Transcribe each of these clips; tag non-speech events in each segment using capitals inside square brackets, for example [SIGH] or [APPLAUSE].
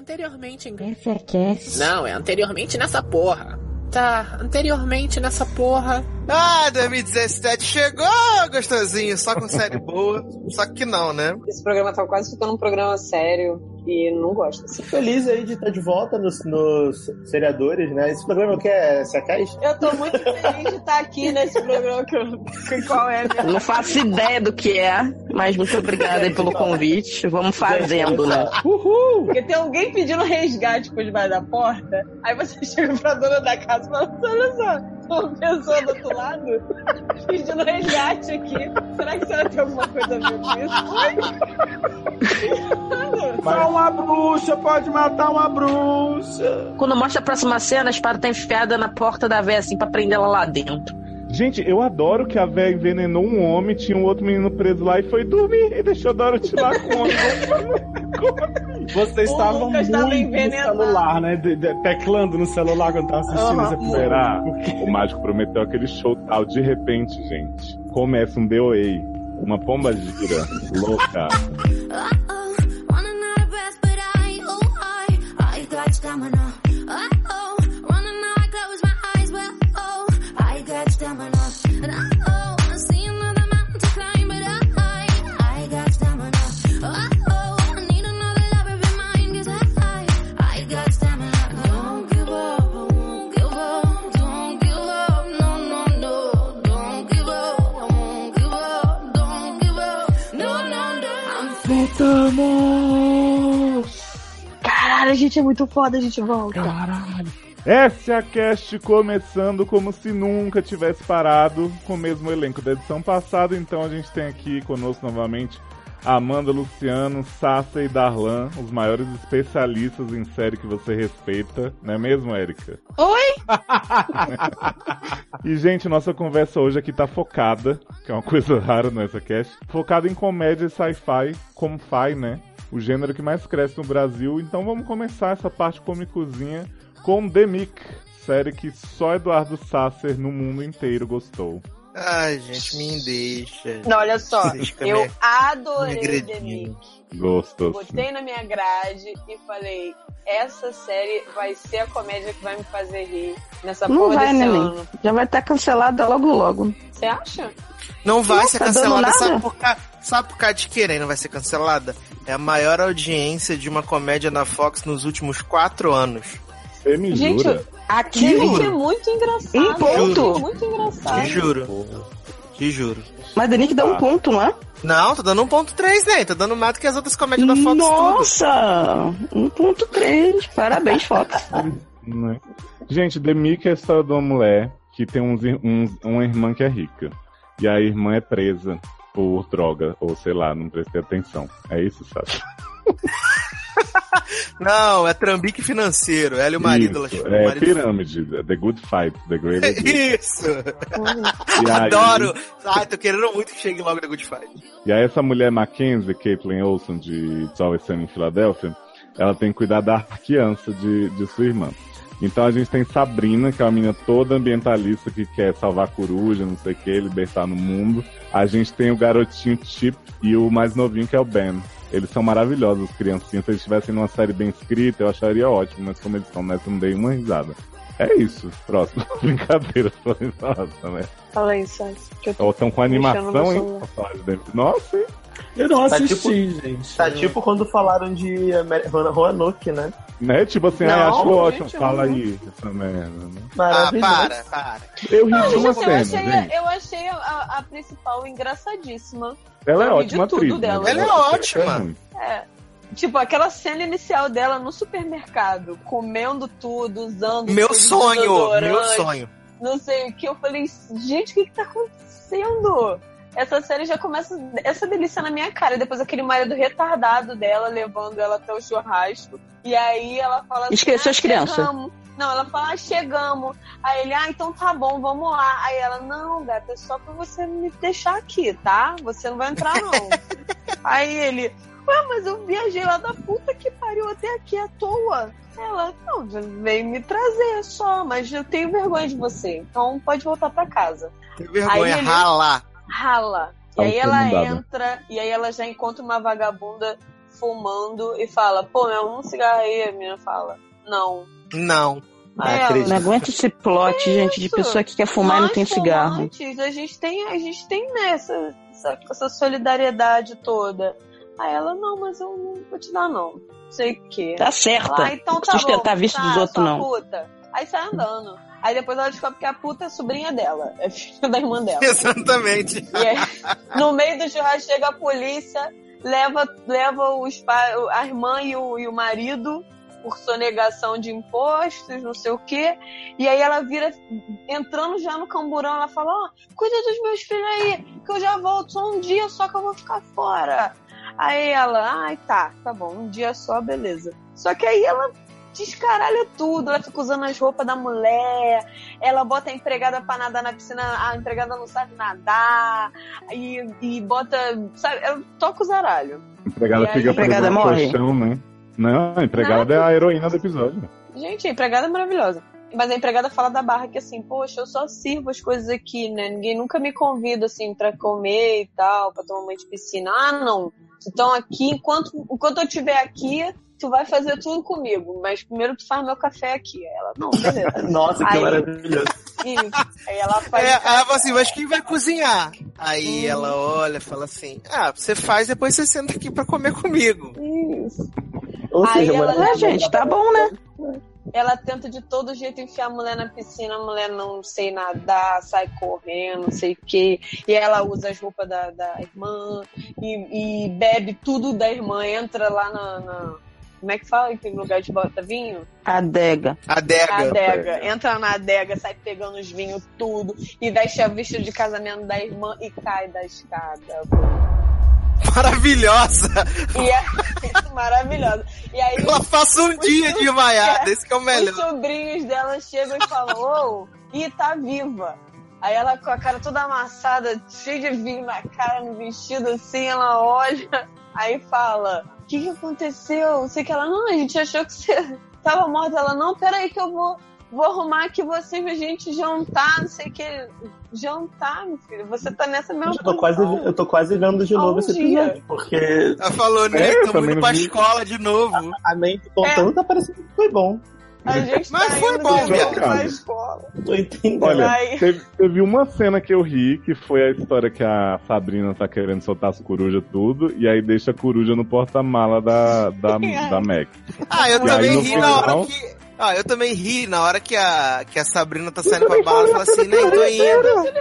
Anteriormente em. Essa é cast. Não, é anteriormente nessa porra. Tá, anteriormente nessa porra. Ah, 2017 chegou, gostosinho, só com série boa. Só que não, né? Esse programa tá quase ficando um programa sério e não gosto. Assim. Feliz aí de estar de volta nos, nos seriadores, né? Esse programa que é Sacais? Eu tô muito feliz de estar aqui nesse programa que eu. que Qual é a minha... Não faço ideia do que é, mas muito obrigada aí pelo convite. Vamos fazendo, né? Uhul! Porque tem alguém pedindo resgate por debaixo da porta, aí você [LAUGHS] chega pra dona da casa e fala: olha só, uma pessoa do outro lado pedindo resgate aqui. Será que você tem alguma coisa a ver com isso? Só uma bruxa pode matar uma bruxa. Quando mostra a próxima cena, a espada tá enfiada na porta da véia, assim, pra prender ela lá dentro. Gente, eu adoro que a véia envenenou um homem, tinha um outro menino preso lá e foi dormir e deixou Dorothy lá com o homem. [LAUGHS] Vocês estavam muito no envenenado. celular, né? De- de- teclando no celular quando tava assistindo esse episódio. Será? O mágico prometeu aquele show tal. De repente, gente, começa um DOA, uma pomba gira louca. [LAUGHS] Voltamos! Caralho, a gente é muito foda, a gente volta. Essa é a cast começando como se nunca tivesse parado com o mesmo elenco da edição passada. Então a gente tem aqui conosco novamente Amanda, Luciano, Sassa e Darlan, os maiores especialistas em série que você respeita, não é mesmo, Érica? Oi? [LAUGHS] E, gente, nossa conversa hoje aqui tá focada, que é uma coisa rara nessa cast, focada em comédia e sci-fi, como fai, né? O gênero que mais cresce no Brasil. Então vamos começar essa parte comicozinha com The Mick, série que só Eduardo Sasser no mundo inteiro gostou. Ai, gente, me deixa. Não, olha só, eu me- adorei The. Mick. Gostou. sim. Botei na minha grade e falei: essa série vai ser a comédia que vai me fazer rir nessa Não porra vai, desse neném. ano. Já vai estar cancelada logo logo. Você acha? Não vai Não, ser tá cancelada, sabe por, ca... sabe por causa de querer não vai ser cancelada? É a maior audiência de uma comédia na Fox nos últimos quatro anos. Você me Gente, jura? Aqui The Mick Juro. é muito engraçado. Um ponto. É muito engraçado. Te juro. Te juro. Mas Danique dá um ponto, não é? Não, tá dando 1.3, né? Tá dando mais do que as outras comédias da Fox. Nossa! 1.3. Parabéns, Fox. [LAUGHS] Gente, The Mick é a história de uma mulher que tem uns, uns- uma irmã que é rica. E a irmã é presa por droga, ou sei lá, não prestei atenção. É isso, sabe? [LAUGHS] [LAUGHS] Não, é trambique financeiro. Ela e o marido. Isso, ela, o é marido- pirâmide, The Good Fight, The Great. [LAUGHS] Isso! E aí- Adoro! Ai, tô querendo muito que chegue logo The Good Fight. E aí essa mulher Mackenzie, Caitlin Olsen, de Always Sunny em Filadélfia, ela tem que cuidar da criança de, de sua irmã. Então a gente tem Sabrina, que é uma menina toda ambientalista que quer salvar coruja, não sei o que, libertar no mundo. A gente tem o garotinho Chip e o mais novinho que é o Ben. Eles são maravilhosos, as criancinhas. Se eles estivessem numa série bem escrita, eu acharia ótimo, mas como eles estão nessa, eu não dei uma risada. É isso, próximo. [LAUGHS] Brincadeira, falei, nossa, né? Fala aí, Sassi. que eu tô Ou estão com animação, hein? Nossa, hein? Eu não Tá assisti, tipo- gente. Tá tipo quando falaram de Roanoke, né? Né? Tipo assim, Não, ai, acho gente, ótimo. Fala aí, essa merda, né? Ah, para, para. Eu ri de uma gente, eu cena, achei, gente. eu achei a, a- principal engraçadíssima. Ela é eu ótima tudo atriz. né? Ela é Eu acho que ótima. É. Tipo, aquela cena inicial dela no supermercado, comendo tudo, usando Meu tudo, sonho, meu sonho. Não sei o que. Eu falei, gente, o que que tá acontecendo? Essa série já começa essa delícia na minha cara. E depois aquele marido retardado dela levando ela até o churrasco. E aí ela fala assim, Esqueceu "Ah, as crianças." chegamos." Não, ela fala, ah, chegamos. Aí ele, ah, então tá bom, vamos lá. Aí ela, não, gata, é só pra você me deixar aqui, tá? Você não vai entrar, não. [LAUGHS] Aí ele, ué, mas eu viajei lá da puta que pariu até aqui à toa. Ela, não, veio me trazer só, mas eu tenho vergonha de você, então pode voltar pra casa. Tem vergonha, Aí rala. Rala. E Tá aí ela entra, e aí ela já encontra uma vagabunda fumando e fala, pô, arruma um cigarro aí. A menina fala, não. Não. Ela. Não aguento esse plot, gente, de isso? pessoa que quer fumar e não Nós tem cigarro. A gente tem, a gente tem né, essa, essa, essa solidariedade toda. Aí ela, não, mas eu não vou te dar, não. Não sei o quê. Tá certa. Ah, então tá Sustentar bom. visto tá, dos outros, sua não. Puta. Aí sai andando. Aí depois ela descobre que a puta é sobrinha dela. É filha da irmã dela. Exatamente. E aí, no meio do churrasco chega a polícia, leva, leva os a irmã e o, e o marido por sonegação de impostos, não sei o quê. E aí ela vira, entrando já no camburão, ela fala, ó, cuida dos meus filhos aí, que eu já volto, só um dia só que eu vou ficar fora. Aí ela, ai tá, tá bom, um dia só, beleza. Só que aí ela descaralha tudo, ela fica usando as roupas da mulher, ela bota a empregada pra nadar na piscina, a empregada não sabe nadar, e, e bota, sabe, ela toca o zaralho. A empregada E aí- fica empregada morre? colchão, né? Não, a empregada é a heroína do episódio. Gente, a empregada é maravilhosa. Mas a empregada fala da barra que assim, poxa, eu só sirvo as coisas aqui, né? Ninguém nunca me convida assim pra comer e tal, pra tomar banho de piscina. Ah, não. Então aqui, enquanto, enquanto eu estiver aqui, tu vai fazer tudo comigo. Mas primeiro tu faz meu café aqui. Aí Ela, não, beleza. [LAUGHS] Nossa, que Aí- maravilhoso. Isso. Aí ela faz. É, aí ela fala assim, mas quem vai cozinhar? Aí ela olha e fala assim, ah, você faz, depois você senta aqui pra comer comigo. Isso. Ou Aí seja, ela mano, É, gente, tá bom, né? Ela tenta de todo jeito enfiar a mulher na piscina, a mulher não sei nadar, sai correndo, não sei o quê. E ela usa as roupas da, da irmã e, e bebe tudo da irmã, entra lá na. na- como é que fala aquele lugar de bota vinho? Adega. Adega. Adega. Entra na adega, sai pegando os vinhos tudo e veste a vestido de casamento da irmã e cai da escada. Maravilhosa. E é [LAUGHS] maravilhosa. E aí Ela passa um dia de vaiada, esse que é o Os melhor. sobrinhos dela chegam e falam, ô, e tá viva. Aí ela com a cara toda amassada, cheia de vinho na cara, no vestido assim, ela olha, aí fala, o que que aconteceu? Sei que ela, não, a gente achou que você tava morta. Ela, não, peraí que eu vou, vou arrumar aqui você pra gente jantar, não sei o que. Jantar, meu filho, você tá nessa mesma eu tô, quase, eu tô quase vendo de novo um esse dia. episódio, porque Ela falou, né? É, também indo pra vi. escola de novo. a mente contando tá parecendo que foi bom. A gente [LAUGHS] Mas tá foi bom, cara. Tô entendendo. Olha, teve, teve uma cena que eu ri, que foi a história que a Sabrina tá querendo soltar as corujas tudo, e aí deixa a coruja no porta-mala da, da, [LAUGHS] da Mac. Ah, eu E também ri na hora final- que. Ah, eu também ri na hora que a, que a Sabrina tá saindo pra bala e fala assim, nem tô indo.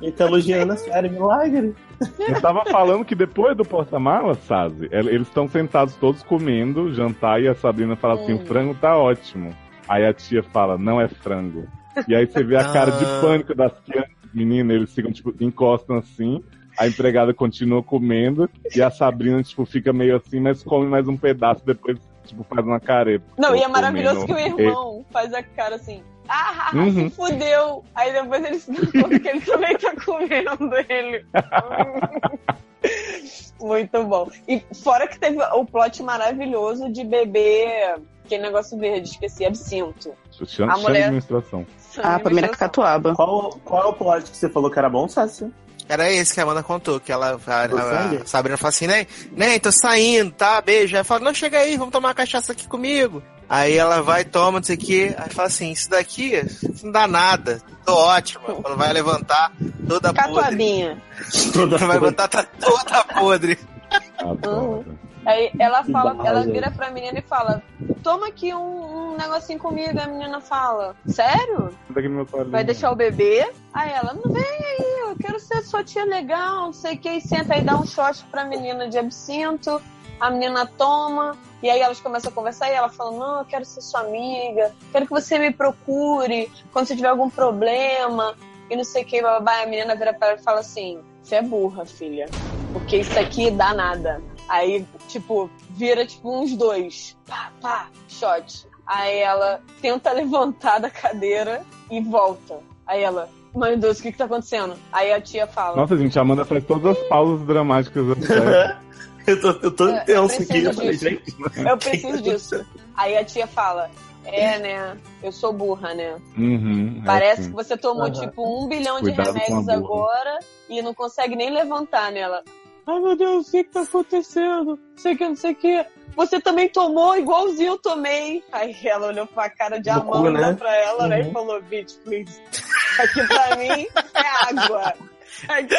Ele tá elogiando a série, milagre. Eu tava falando que depois do porta-mala, Sazi, el- eles estão sentados todos comendo, jantar, e a Sabrina fala assim, Hum. o frango tá ótimo. Aí a tia fala, não é frango. E aí você vê a cara de Ah. pânico das crianças, meninas, eles ficam, tipo, encostam assim, a empregada continua comendo, e a Sabrina, tipo, fica meio assim, mas come mais um pedaço, depois, tipo, faz uma careta. Não, e é maravilhoso que o irmão faz a cara assim. Ah, Uhum. se fudeu. Aí depois ele se [LAUGHS] dá conta que ele também tá comendo ele. [LAUGHS] Muito bom. E fora que teve o plot maravilhoso de beber aquele negócio verde, esqueci, absinto. Chama, A mulher- administração. Ah, pra mim era cacatuaba. Qual, qual é o plot que você falou que era bom, Sácio? Era esse que a Amanda contou, que ela, a, a- a Sabrina fala assim, né, né, tô saindo, tá, beijo. Aí fala, não, chega aí, vamos tomar uma cachaça aqui comigo. Aí ela vai, toma, não sei o que, aí fala assim, isso daqui isso não dá nada, tô ótima. Quando vai levantar, toda podre. Catuabinha. Toda Quando vai levantar, tá toda podre. Adoro. Aí ela fala, ela gente. vira pra menina e fala: Toma aqui um, um negocinho comigo. Aí a menina fala: Sério? Daqui no meu toalhinho. Vai deixar o bebê? Aí ela, não vem aí, eu quero ser sua tia legal, não sei o que, e senta aí, dá um shot pra menina de absinto, a menina toma, e aí elas começam a conversar e ela fala, não, eu quero ser sua amiga, quero que você me procure quando você tiver algum problema, e não sei o que, babá, a menina vira pra ela e fala assim, você é burra, filha, porque isso aqui dá nada. Aí, tipo, vira tipo uns dois, pá, pá, shot. Aí ela tenta [LAUGHS] levantar da cadeira e volta. Aí ela, meu Deus, o que que tá acontecendo? Aí a tia fala, Nossa, gente, a Amanda faz todas as pausas dramáticas [LAUGHS] eu tô, eu tô É, eu tenso aqui. preciso Eu falei, disso. gente. eu preciso disso. Aí a tia fala, é, né, eu sou burra, né? Uhum, é Parece assim. que você tomou, Aham. tipo, um bilhão Cuidado de remédios agora e não consegue nem levantar nela. Ai meu Deus, o que que tá acontecendo? Não sei o que, não sei o que. Você também tomou igualzinho eu tomei. Aí ela olhou pra cara de cu, Amanda né? pra ela, né? Uhum. E falou, bitch, please. Aqui pra mim é água. Aqui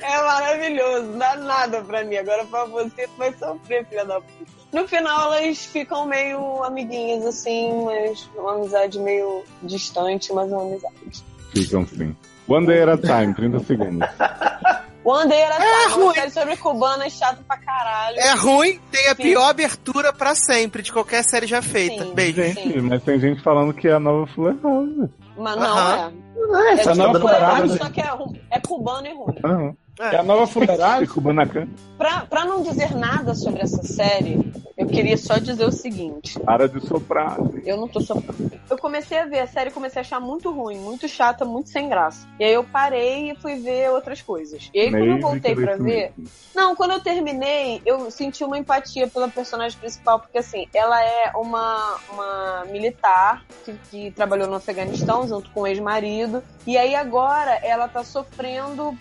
é maravilhoso, não dá nada pra mim. Agora pra você, tu vai sofrer, filha da puta. No final, elas ficam meio amiguinhas, assim, mas uma amizade meio distante, mas uma amizade. Ficam sim. One Day at a Time, 30 segundos. [LAUGHS] One Day era É tá, ruim. série sobre cubana é chato pra caralho. É ruim, tem a Sim. pior abertura pra sempre de qualquer série já feita. Sim. Beijo. Gente, Sim. mas tem gente falando que é a nova Fuller House. Mas não Aham. é. É Essa tipo nova Fuller House, fuleiragem. só que é, é cubano e ruim. Aham. É a nova fuleiragem? E Kubanacan. Pra, pra não dizer nada sobre essa série, eu queria só dizer o seguinte. Para de soprar. Eu não tô soprando. Eu comecei a ver a série e comecei a achar muito ruim, muito chata, muito sem graça. E aí eu parei e fui ver outras coisas. E aí quando eu voltei pra ver. Não, quando eu terminei, eu senti uma empatia pela personagem principal, porque assim, ela é uma, uma militar que, que trabalhou no Afeganistão junto com o ex-marido, e aí agora ela tá sofrendo,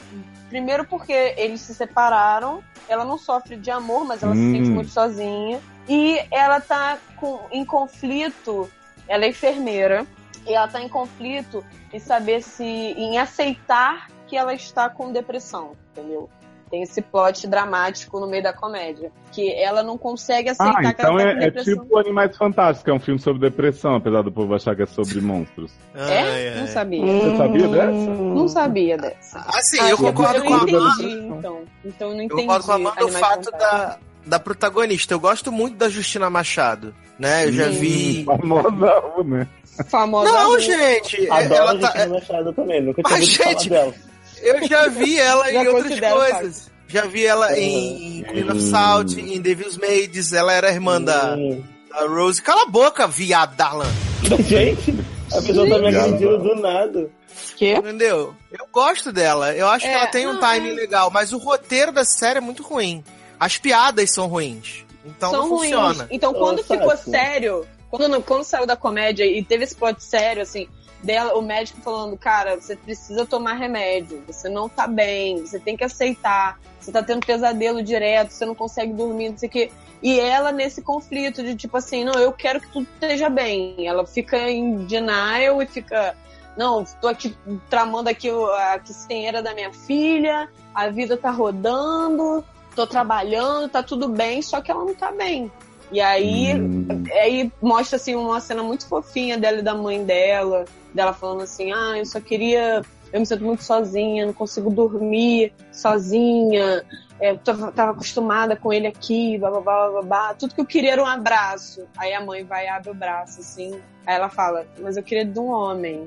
primeiro porque eles se separaram, ela não sofre de amor, mas ela se Hum. sente muito sozinha, e ela tá com, em conflito, ela é enfermeira, e ela tá em conflito em saber se, em aceitar que ela está com depressão, entendeu? Tem esse plot dramático no meio da comédia. Que ela não consegue aceitar Ah, que ela então tá é, é tipo Animais Fantásticos, é um filme sobre depressão, apesar do povo achar que é sobre monstros. É? Ai, ai. Não sabia. Você sabia dessa? Não sabia dessa. Assim, Ah, eu concordo eu com a Amanda. então. Então eu não Eu entendi. concordo com a Amanda o fato Fantásticos. da, da protagonista. Eu gosto muito da Justina Machado. Né? Eu já Sim. vi. Famosa, né? Famosa. Não, gente. Adoro Ela a tá, Justina Machado também, nunca tinha Mas, gente, dela. Eu já vi ela Já em outras coisas. Já vi ela em Queen of Salt, em Devil's Maids. Ela era irmã da, Hum. da Rose. Cala a boca, viado Darlan. [LAUGHS] Gente, a pessoa tá me agredindo do nada. Que? Entendeu? Eu gosto dela. Eu acho que É, ela tem um timing é. legal, mas o roteiro da série é muito ruim. As piadas são ruins. Então São não ruins. funciona. Então, quando Ô, ficou Sassi. sério, quando, não- quando saiu da comédia e teve esse plot sério, assim, dela, o médico falando, cara, você precisa tomar remédio, você não tá bem, você tem que aceitar, você tá tendo pesadelo direto, você não consegue dormir, não sei o quê. E ela nesse conflito de tipo assim, não, eu quero que tudo esteja bem. Ela fica em denial e fica. Não, tô aqui tramando aqui a quinceanheira da minha filha, a vida tá rodando, tô trabalhando, tá tudo bem, só que ela não tá bem. E aí, Hum. aí mostra assim uma cena muito fofinha dela e da mãe dela, dela falando assim: "Ah, eu só queria, eu me sinto muito sozinha, não consigo dormir sozinha. é, Eu tava, tava acostumada com ele aqui, babá, babá. Tudo que eu queria era um abraço. Aí a mãe vai e abre o braço, assim. Aí ela fala, mas eu queria de um homem.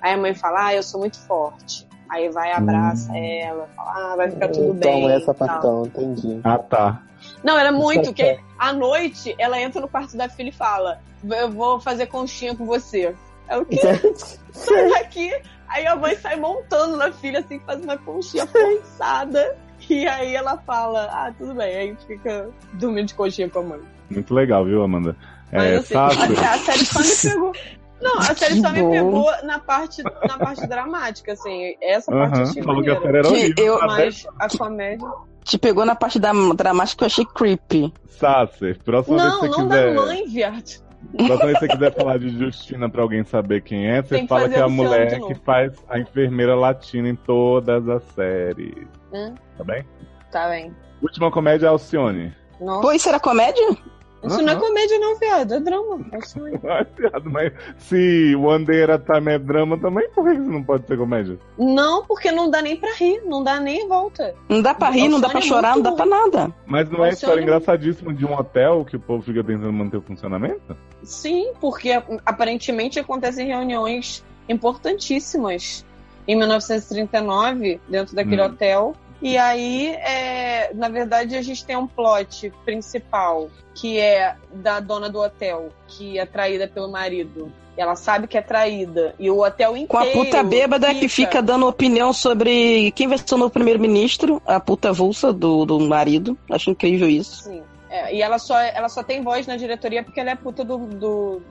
Aí a mãe fala, ah, eu sou muito forte. Aí vai e abraça ela, fala, ah, vai ficar tudo bem. Toma essa tal. patão, entendi. Ah, tá. Não, era muito, Isso que é. à noite ela entra no quarto da filha e fala: Eu vou fazer conchinha com você. É o quê? Sai daqui. Aí a mãe sai montando na filha, assim, faz uma conchinha prensada. E aí ela fala: Ah, tudo bem. Aí a gente fica dormindo de conchinha com a mãe. Muito legal, viu, Amanda? Mas É, assim, a, [LAUGHS] a série só me pegou. Não, a série Que só me pegou na parte, na parte dramática, assim. Essa parte eu aham, achei falou que a série era Que horrível. eu- até- Mas a comédia. Te pegou na parte da dramática que eu achei creepy. Sassi, próxima Não, vez que não você quiser. da mãe, viado. Próxima vez que você quiser falar de Justina pra alguém saber quem é, você que fala que é a mulher que faz a enfermeira latina em todas as séries. Hum. Tá bem? Tá bem. Última comédia Alcione. Nossa. Pô, isso era comédia? Isso não é comédia, não, viado. É drama. É isso [LAUGHS] aí. Ai, piada, mas se One Day at a Time é drama também, por que isso não pode ser comédia? Não, porque não dá nem pra rir, não dá nem volta. Não dá pra rir, não dá pra é chorar, não dá pra nada. Mas não é Alcione- história engraçadíssima de um hotel que o povo fica tentando manter o funcionamento? Sim, porque aparentemente acontecem reuniões importantíssimas em 1939, dentro daquele Hum. hotel. E aí, é, na verdade, a gente tem um plot principal, que é da dona do hotel, que é traída pelo marido. Ela sabe que é traída. E o hotel inteiro. Com a puta bêbada que fica dando opinião sobre quem vai ser o novo primeiro-ministro, a puta avulsa do, do marido. Acho incrível isso. Sim. É, e ela só, ela só tem voz na diretoria porque ela é puta do, do,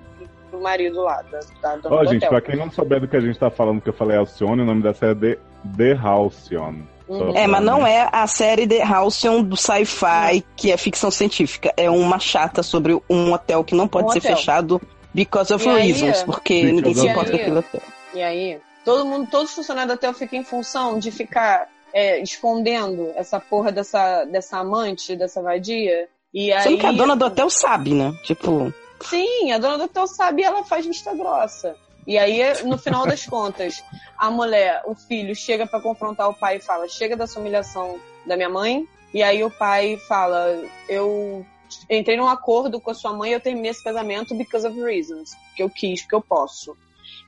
do marido lá, da, da dona Ó, do gente, hotel. pra quem não souber do que a gente tá falando, que eu falei Alcione, o nome da série é The, The Halcyon. Uhum. É, mas não é a série The Halcyon do sci-fi, que é ficção científica. É uma chata sobre um hotel que não pode Um ser hotel. fechado because of E aí- reasons, porque Because ninguém se importa com aí- aquele hotel. E aí, todo mundo, todos os funcionários do hotel ficam em função de ficar é, escondendo essa porra dessa, dessa amante, dessa vadia. E aí, Sendo que a dona do hotel sabe, né? Tipo, Sim, a dona do hotel sabe e ela faz vista grossa. E aí, no final das contas, a mulher, o filho, chega pra confrontar o pai e fala: chega dessa humilhação da minha mãe. E aí o pai fala: eu entrei num acordo com a sua mãe eu terminei esse casamento because of reasons. Porque eu quis, porque eu posso.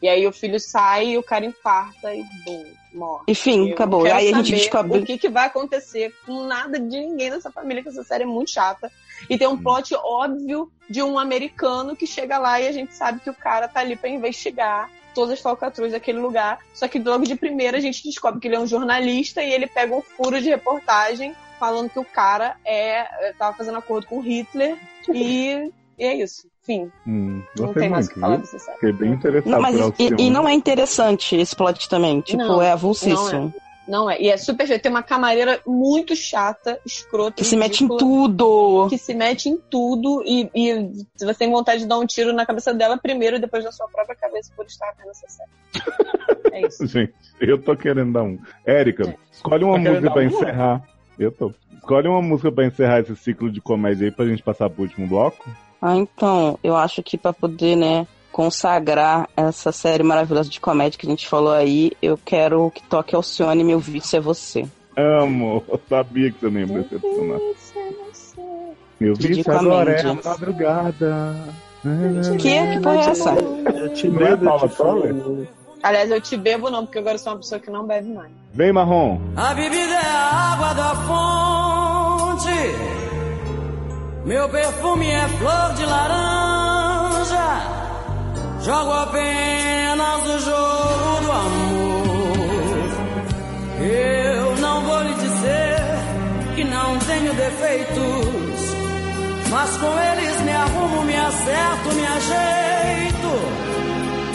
E aí o filho sai o cara infarta e bum, morre. enfim, Eu acabou. quero Aí a gente descobre. O que, que vai acontecer com nada de ninguém nessa família, que essa série é muito chata. E tem um plot óbvio de um americano que chega lá e a gente sabe que o cara tá ali pra investigar todas as falcatruas daquele lugar. Só que logo de primeira a gente descobre que ele é um jornalista e ele pega um furo de reportagem falando que o cara é tava fazendo acordo com Hitler e, e é isso. Fim. Hum, Não tem mais o que falar viu? dessa série. Fiquei bem interessado Não, mas por e, e não é interessante esse plot também. Tipo, Não, é avulsíssimo. Não é. E é super feio. Tem uma camareira muito chata, escrota. Que se mete em tudo. que se mete em tudo e, e você tem vontade de dar um tiro na cabeça dela primeiro e depois na sua própria cabeça por estar vendo essa série. É isso. [LAUGHS] Gente, eu tô querendo dar um. Érica, escolhe uma Tá música pra um? encerrar. Eu tô. Escolhe uma música pra encerrar esse ciclo de comédia aí pra gente passar pro último bloco. Ah, então, eu acho que pra poder, né, consagrar essa série maravilhosa de comédia que a gente falou aí, eu quero que toque Alcione, meu vício é você. Amo, eu sabia que você não ia me decepcionar. Meu vício Ridicamente. agora é a madrugada. Que? Que porra é essa? Eu te Não é bebo, Paula? Aliás, eu te bebo não, porque agora eu sou uma pessoa que não bebe mais. Vem, Marrom. A bebida é a água da fonte. Meu perfume é flor de laranja. Jogo apenas o jogo do amor. Eu não vou lhe dizer que não tenho defeitos. Mas com eles me arrumo, me acerto, me ajeito.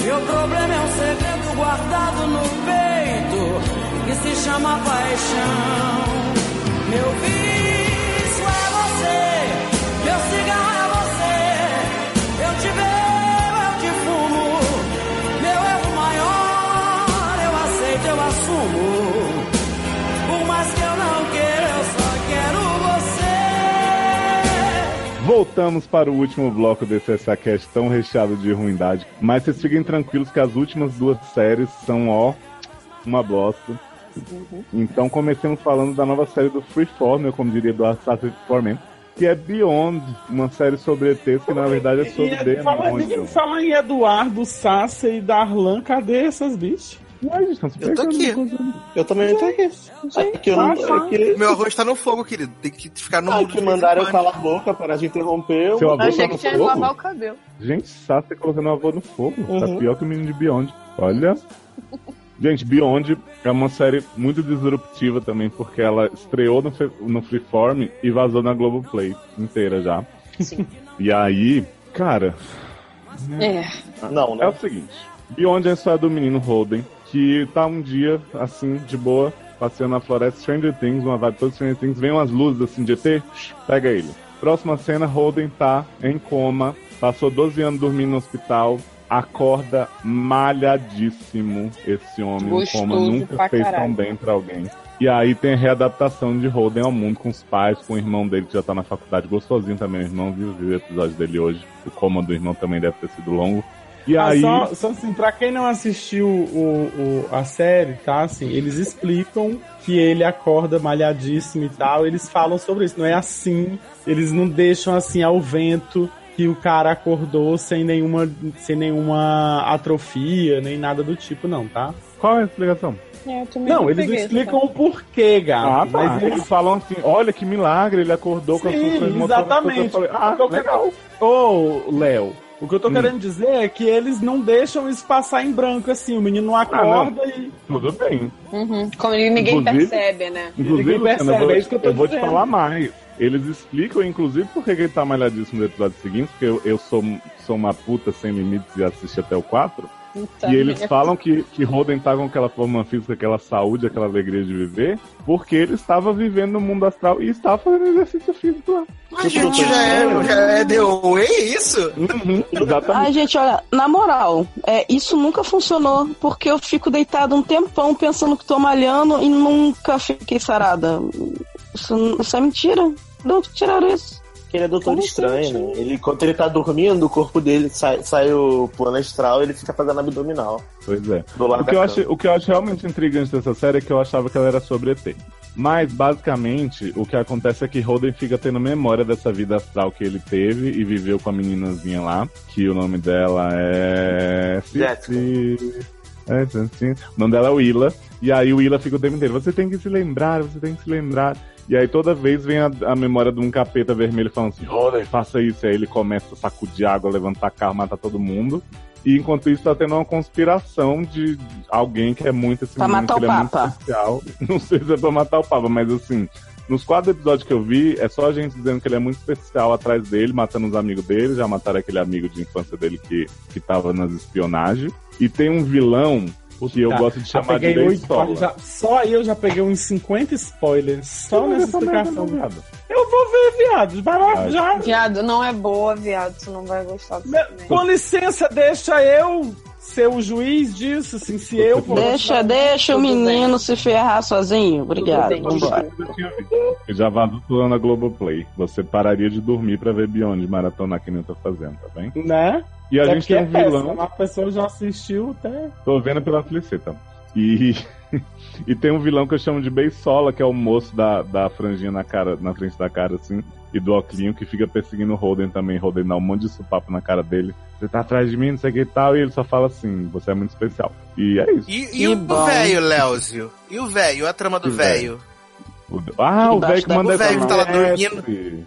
Meu problema é um segredo guardado no peito que se chama paixão. Meu vício Voltamos para o último bloco desse SACast tão recheado de ruindade. Mas vocês fiquem tranquilos que as últimas duas séries são, ó, uma bosta. Então comecemos falando da nova série do Freeform, ou como diria do Assassin's Creed, que é Beyond, uma série sobre ETs que na verdade é sobre E, fala, demônio. [LAUGHS] fala em Eduardo, Sassi e Darlan, cadê essas bichas? Ai, gente, Eu tô aqui. Eu também tô aqui. É que, eu não, é que, Meu arroz tá no fogo, querido. Tem que ficar no ah, mundo que mandaram eu calar a boca, parar de interromper. eu- Seu avô Achei tá que no tinha que lavar o fogo? cabelo. Gente, Sassi colocando o avô no fogo. Tá Uhum. pior que o menino de Beyond. Olha. Gente, Beyond é uma série muito disruptiva também, porque ela estreou no, no Freeform e vazou na Globoplay inteira já. Sim. E aí, cara, É. Não, é né? o seguinte: Beyond é a história do menino Holden, que tá um dia, assim, de boa, passeando na floresta Stranger Things, uma vibe toda Stranger Things, vem umas luzes assim de ET, pega ele. Próxima cena, Holden tá em coma, passou 12 anos dormindo no hospital, acorda malhadíssimo esse homem, Gostoso em coma, nunca fez tão caralho. bem pra alguém. E aí tem a readaptação de Holden ao mundo com os pais, com o irmão dele que já tá na faculdade, gostosinho também, o irmão, viu, viu o episódio dele hoje. O coma do irmão também deve ter sido longo. E Ah, aí. só, só assim, pra quem não assistiu o, o- a série, tá? Assim, eles explicam que ele acorda malhadíssimo e tal. Eles falam sobre isso. Não é assim. Eles não deixam assim ao vento que o cara acordou sem nenhuma, sem nenhuma atrofia, nem nada do tipo, não, tá? Qual é a explicação? É, Não, não eles peguei explicam o porquê, gato. Ah, tá. Mas eles Eles falam assim: olha que milagre, ele acordou com as funções motoras. exatamente. Falei, ah, quero- legal. Ô, Léo, o que eu tô Hum. querendo dizer é que eles não deixam isso passar em branco, assim. O menino não acorda e. Tudo bem. Uhum. Como ninguém Inclusive- percebe, né? Inclusive, Ninguém percebe, eu vou, é isso que eu tô eu vou te dizendo. falar mais. Eles explicam, inclusive, por que ele tá malhadíssimo no episódio seguinte, porque eu, eu sou, sou uma puta sem limites e assisti até o 4. E eles falam que, que Holden tá com aquela forma física, aquela saúde, aquela alegria de viver, porque ele estava vivendo no mundo astral e estava fazendo exercício físico lá. Mas, gente, já é, já é The Way isso? Uhum, exatamente. Ai, gente, olha, na moral, é, isso nunca funcionou, porque eu fico deitado um tempão pensando que tô malhando e nunca fiquei sarada. Isso, isso é mentira. De onde tiraram isso? Que ele é doutor Como estranho, assim? né? Ele, quando ele tá dormindo, o corpo dele sai, sai o plano astral e ele fica fazendo abdominal. Pois é. Do lado O que, eu achei, o que eu acho realmente intrigante dessa série é que eu achava que ela era sobre ET. Mas, basicamente, o que acontece é que Holden fica tendo memória dessa vida astral que ele teve e viveu com a meninazinha lá, que o nome dela é. Jéssica. É, sim, sim. O nome dela é Willa. E aí o Willa fica o tempo inteiro, você tem que se lembrar, você tem que se lembrar. E aí toda vez vem a, a memória de um capeta vermelho falando assim, Holden, faça isso. E aí ele começa a sacudir água, levantar carro, matar todo mundo. E enquanto isso tá tendo uma conspiração de alguém que é muito esse Pra menino, matar que o ele é muito Papa. especial. [LAUGHS] Não sei se é pra matar o Papa, mas assim, nos quatro episódios que eu vi, é só a gente dizendo que ele é muito especial atrás dele, matando os amigos dele, já mataram aquele amigo de infância dele que, que tava nas espionagens. E tem um vilão que eu Tá. gosto de Já chamar de peguei oito, já- Só eu já peguei uns 50 spoilers. Só nessa essa merda explicação. não, viado. Eu vou ver, viado. Vai lá, Vai. já. Viado, não é boa, viado. Tu não vai gostar disso Me-. Com licença, deixa eu ser o juiz disso, assim, se eu for. Deixa, deixa o menino se ferrar sozinho. Obrigado. bem. Vambora. Eu tinha visto. Eu já vazou tudo na Globoplay. Você pararia de dormir pra ver Beyond maratonar que nem eu tô fazendo, tá bem? Né? E a É gente tem é um péssimo. vilão. Uma pessoa já assistiu até. Tô vendo pela Felicita. E, e tem um vilão que eu chamo de Beisola, que é o moço da, da franjinha na cara, na frente da cara, assim, e do Oclinho, que fica perseguindo o Holden também. Holden dá um monte de supapo na cara dele. Você tá atrás de mim, não sei o que e tal, e ele só fala assim, você é muito especial. E é isso. E, e o velho, Léozio? E o velho? A trama do velho? Ah, o velho que da- manda o velho que tá lá dormindo. dormindo.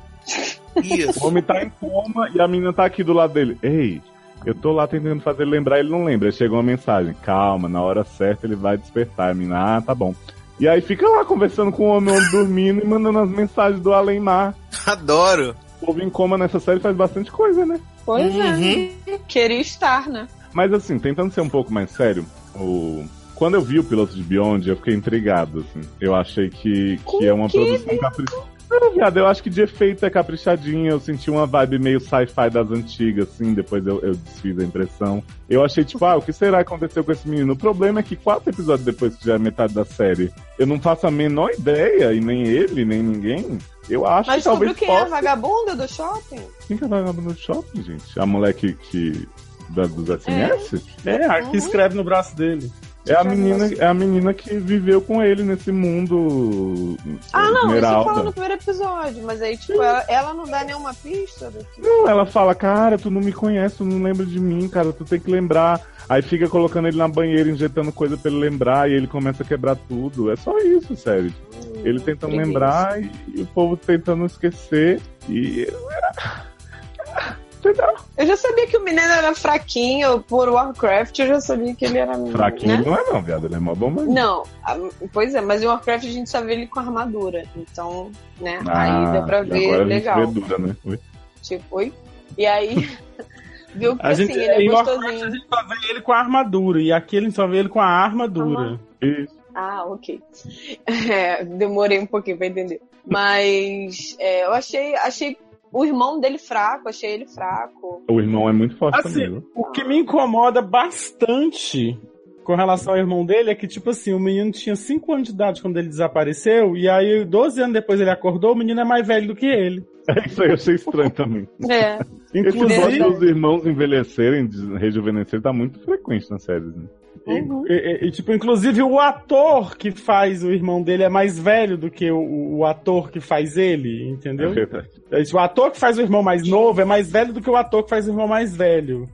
Isso. O homem tá em coma e a menina tá aqui do lado dele. Ei, eu tô lá tentando fazer ele lembrar, ele não lembra. Aí Chegou uma mensagem, calma, na hora certa ele vai despertar. A menina, ah, tá bom. E aí fica lá conversando com o homem, o homem dormindo e mandando as mensagens do além-mar. [LAUGHS] Adoro. O povo em coma nessa série faz bastante coisa, né? Pois Uhum. é. Queria estar, né? Mas assim, tentando ser um pouco mais sério, o... quando eu vi o piloto de Beyond, eu fiquei intrigado, assim. Eu achei que, que é uma produção caprichosa. Não, viado, eu acho que de efeito é caprichadinho. Eu senti uma vibe meio sci-fi das antigas, assim, depois eu, eu desfiz a impressão. Eu achei, tipo, ah, o que será que aconteceu com esse menino? O problema é que quatro episódios depois que já é metade da série, eu não faço a menor ideia, e nem ele, nem ninguém. Eu acho Mas que talvez descobriu quem é a vagabunda do shopping? Quem que é vagabundo no shopping, gente? A moleque que. Da, dos SMS? É, a Uhum. que escreve no braço dele. É a menina, é a menina que viveu com ele nesse mundo. Ah, não, isso Esmeralda. fala no primeiro episódio, mas aí, tipo, ela, ela não dá nenhuma pista do que. Não, ela fala, cara, tu não me conhece, tu não lembra de mim, cara, tu tem que lembrar. Aí fica colocando ele na banheira, injetando coisa pra ele lembrar, e ele começa a quebrar tudo. É só isso, sério. Ele tentando lembrar e, e o povo tentando esquecer. E. Entendeu? Eu já sabia que o menino era fraquinho por Warcraft, eu já sabia que ele era. Fraquinho né? não é, não, viado. Ele é mó bom, mas. Não, a- pois é, mas em Warcraft a gente só vê ele com armadura. Então, né? Ah, aí deu pra ver agora legal. A gente vê dura, né? Oi? Tipo, oi? E aí, [LAUGHS] viu que A assim, gente, ele é em Warcraft, gostosinho. a gente só vê ele com a armadura. E aqui ele só vê ele com a armadura. Isso. Ah, ok. [LAUGHS] É, demorei um pouquinho pra entender. Mas é, eu achei, achei o irmão dele fraco, achei ele fraco. O irmão é muito forte Assim, também, o que me incomoda bastante com relação ao irmão dele é que, tipo assim, o menino tinha 5 anos de idade quando ele desapareceu, e aí 12 anos depois ele acordou, o menino é mais velho do que ele. É isso aí, eu achei estranho também. É. Inclusive, dos irmãos envelhecerem, de rejuvenescerem, tá muito frequente nas séries, né? Uhum. E, e- e, tipo, inclusive o ator que faz o irmão dele é mais velho do que o, o ator que faz ele, É entendeu? verdade. É, tipo, O ator que faz o irmão mais novo é mais velho do que o ator que faz o irmão mais velho.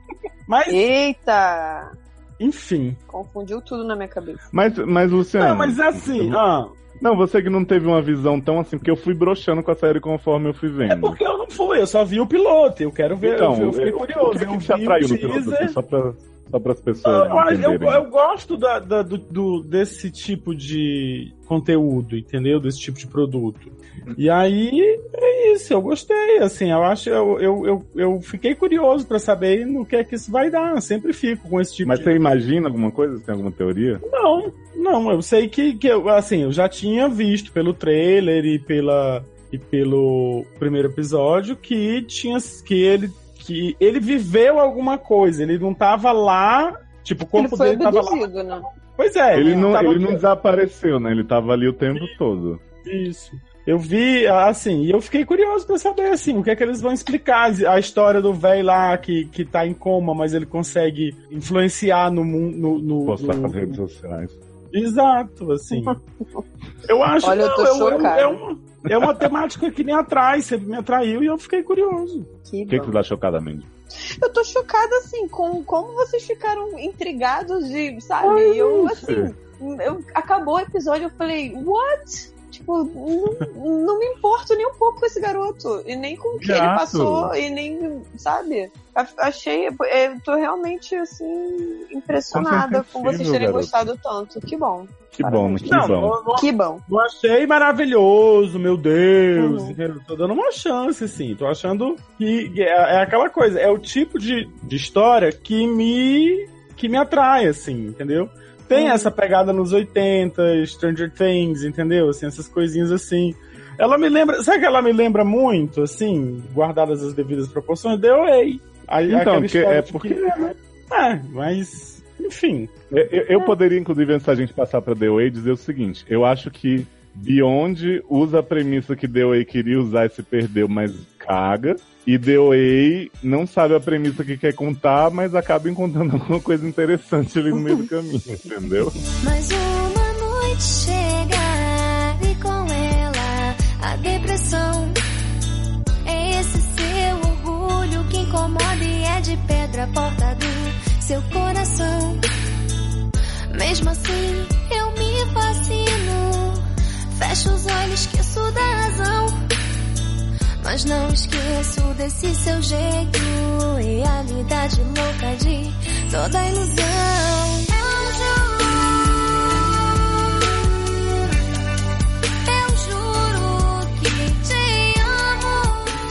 Mas, Eita! enfim. Confundiu tudo na minha cabeça. Mas, mas Luciano. Não, mas assim, ah, Não, você que não teve uma visão tão assim, porque eu fui broxando com a série conforme eu fui vendo. é porque eu não fui, eu só vi o piloto, eu quero ver, Então, eu, eu fiquei eu- curioso. o que, eu que te atraiu no piloto? teaser. assim, Só pra... Só para as pessoas Eu, eu, entenderem. eu gosto da- da- do, do- desse tipo de conteúdo, entendeu? Desse tipo de produto. E aí, é isso, eu gostei, assim, eu acho, eu, eu, eu, eu fiquei curioso pra saber no que é que isso vai dar, eu sempre fico com esse tipo Mas de... você imagina alguma coisa? Tem alguma teoria? Não, não, eu sei que, que eu, assim, eu já tinha visto pelo trailer e pela e pelo primeiro episódio que tinha que ele que ele viveu alguma coisa, ele não tava lá, tipo, o Ele corpo foi dele tava lá. né? Pois é, ele, não, tava- ele não desapareceu, né? Ele tava ali o tempo todo. Isso. Eu vi, assim, e eu fiquei curioso pra saber, assim, o que é que eles vão explicar. A história do velho lá que, que tá em coma, mas ele consegue influenciar no mundo. No, no, Postar no- nas redes sociais. Exato, assim. Eu acho Olha, eu tô não, chocada. é, uma, é uma temática que me atrai, sempre me atraiu e eu fiquei curioso. Que O que, que você tá chocadamente? Eu tô chocada, assim, com como vocês ficaram intrigados de, sabe? eu, assim, eu, acabou o episódio, eu falei, what? Tipo, não, não me importo nem um pouco com esse garoto. E nem com o que ele passou, e nem, sabe? Achei, eu tô realmente, assim, impressionada com vocês Compreensível, terem garoto. gostado tanto. Que bom. Que bom, que Não, bom. não, Que bom. não achei maravilhoso, meu Deus. Uhum. entendeu? Tô dando uma chance, assim. Tô achando que que é, é aquela coisa, é o tipo de, de história que me, que me atrai, assim, entendeu? Tem Uhum. essa pegada nos 80, Stranger Things, entendeu? Assim, essas coisinhas assim. Ela me lembra. Sabe que ela me lembra muito, assim, guardadas as devidas proporções? The Away. A- Então, história é porque- que- É, mas. Enfim. Eu, eu- eu poderia, inclusive, antes da gente passar pra The Way, dizer o seguinte: eu acho que Beyond usa a premissa que The Way queria usar e se perdeu, mas caga. E The Way não sabe a premissa que quer contar, mas acaba encontrando [LAUGHS] alguma coisa interessante ali no meio do caminho, [LAUGHS] entendeu? Mais uma noite chega e com ela a depressão. É esse seu orgulho que incomoda e é de pedra a porta do seu coração. Mesmo assim, eu me fascino. Fecho os olhos, esqueço da razão. Mas não esqueço desse seu jeito. Realidade louca de toda ilusão.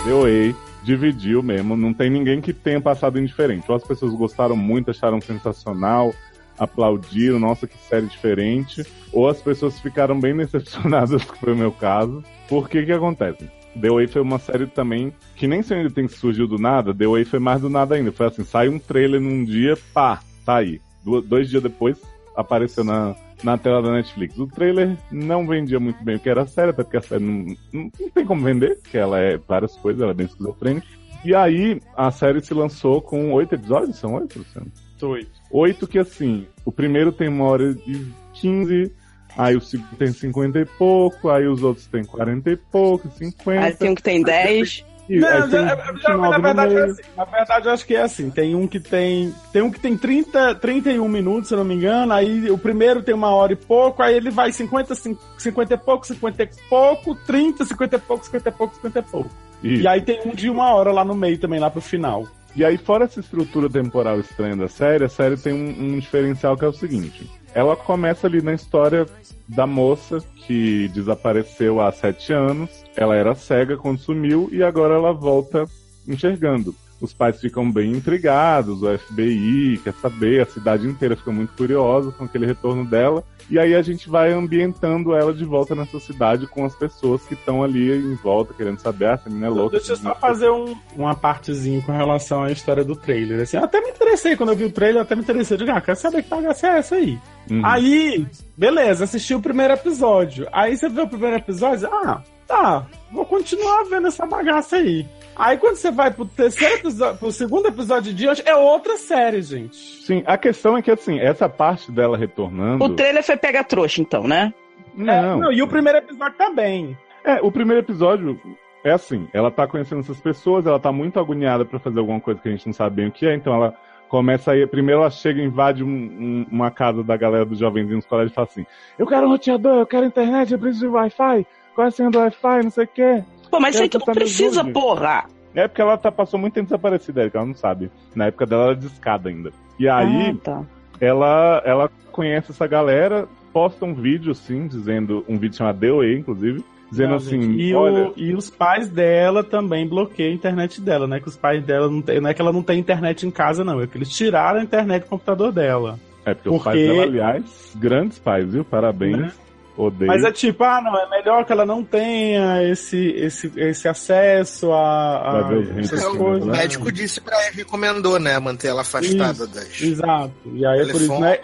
Eu Way dividiu mesmo, não tem ninguém que tenha passado indiferente. Ou as pessoas gostaram muito, acharam sensacional, aplaudiram, nossa, que série diferente. Ou as pessoas ficaram bem decepcionadas, [LAUGHS] que foi o meu caso. Por que que acontece? The Way foi uma série também que nem Stranger Things surgiu do nada, The Way foi mais do nada ainda. Foi assim, sai um trailer num dia, pá, tá aí. Du- dois dias depois, apareceu na, na tela da Netflix. O trailer não vendia muito bem o que era a série, até porque a série não, não, não tem como vender, porque ela é várias coisas, ela é bem esquizofrênica. E aí, a série se lançou com oito episódios, são oito, Luciano? Oito. Oito que assim, o primeiro tem uma hora e quinze, aí o segundo tem cinquenta e pouco, aí os outros tem quarenta e pouco, cinquenta. Aí tem um que tem 10. e Não, aí tem já- já- 29 na, no verdade, é assim, na verdade, eu acho que é assim. Tem um que tem. Tem um que tem 30, 31 minutos, se eu não me engano. Aí o primeiro tem uma hora e pouco, aí ele vai 50, cin- 50 e pouco, 50 e pouco, 30, 50 e pouco, 50 e pouco, 50 e pouco. Isso. E aí tem um de uma hora lá no meio também, lá pro final. E aí, fora essa estrutura temporal estranha da série, a série tem um, um diferencial que é o seguinte: ela começa ali na história da moça que desapareceu há sete anos. Ela era cega quando sumiu e agora ela volta enxergando. Os pais ficam bem intrigados, o FBI quer saber, a cidade inteira fica muito curiosa com aquele retorno dela. E aí a gente vai ambientando ela de volta nessa cidade com as pessoas que estão ali em volta, querendo saber, ah, essa menina é louca. Deixa eu só é fazer um, uma partezinho com relação à história do trailer. Assim, eu até me interessei quando eu vi o trailer, eu até me interessei. Eu digo, ah, quero saber que bagaça é essa aí. Uhum. Aí, beleza, assisti o primeiro episódio. Aí você vê o primeiro episódio, ah, tá, vou continuar vendo essa bagaça aí. Aí quando você vai pro terceiro episódio, pro segundo episódio de hoje, é outra série, gente. Sim, a questão é que assim, essa parte dela retornando. O trailer foi pega trouxa, então, né? Não, É, não, e o primeiro episódio também. É, o primeiro episódio é assim, ela tá conhecendo essas pessoas, ela tá muito agoniada pra fazer alguma coisa que a gente não sabe bem o que é, então ela começa aí, primeiro ela chega e invade um- um- uma casa da galera dos jovenzinhos do colégio e fala assim, eu quero um roteador, eu quero internet, eu preciso de Wi-Fi, qual é a senha do Wi-Fi, não sei o quê. Pô, mas isso aí tu não precisa, porra! É porque ela tá, passou muito tempo desaparecida, Erika, ela não sabe. Na época dela era discada ainda. E aí, Ah, tá. ela, ela conhece essa galera, posta um vídeo, assim, dizendo, um vídeo chamado DOE, inclusive, dizendo Não, assim, e, olha, o- e os pais dela também bloqueiam a internet dela, né? Que os pais dela não tem, não é que ela não tem internet em casa, não, é que eles tiraram a internet do computador dela. é porque, os porque- pais dela, aliás, grandes pais, viu? Parabéns. Né? Odeio. Mas é tipo, ah, não, é melhor que ela não tenha esse, esse, esse acesso a, a essas rins, coisas. O né? médico disse pra ele, recomendou, né? Manter ela afastada Isso, das. Exato. E aí é por isso, não é,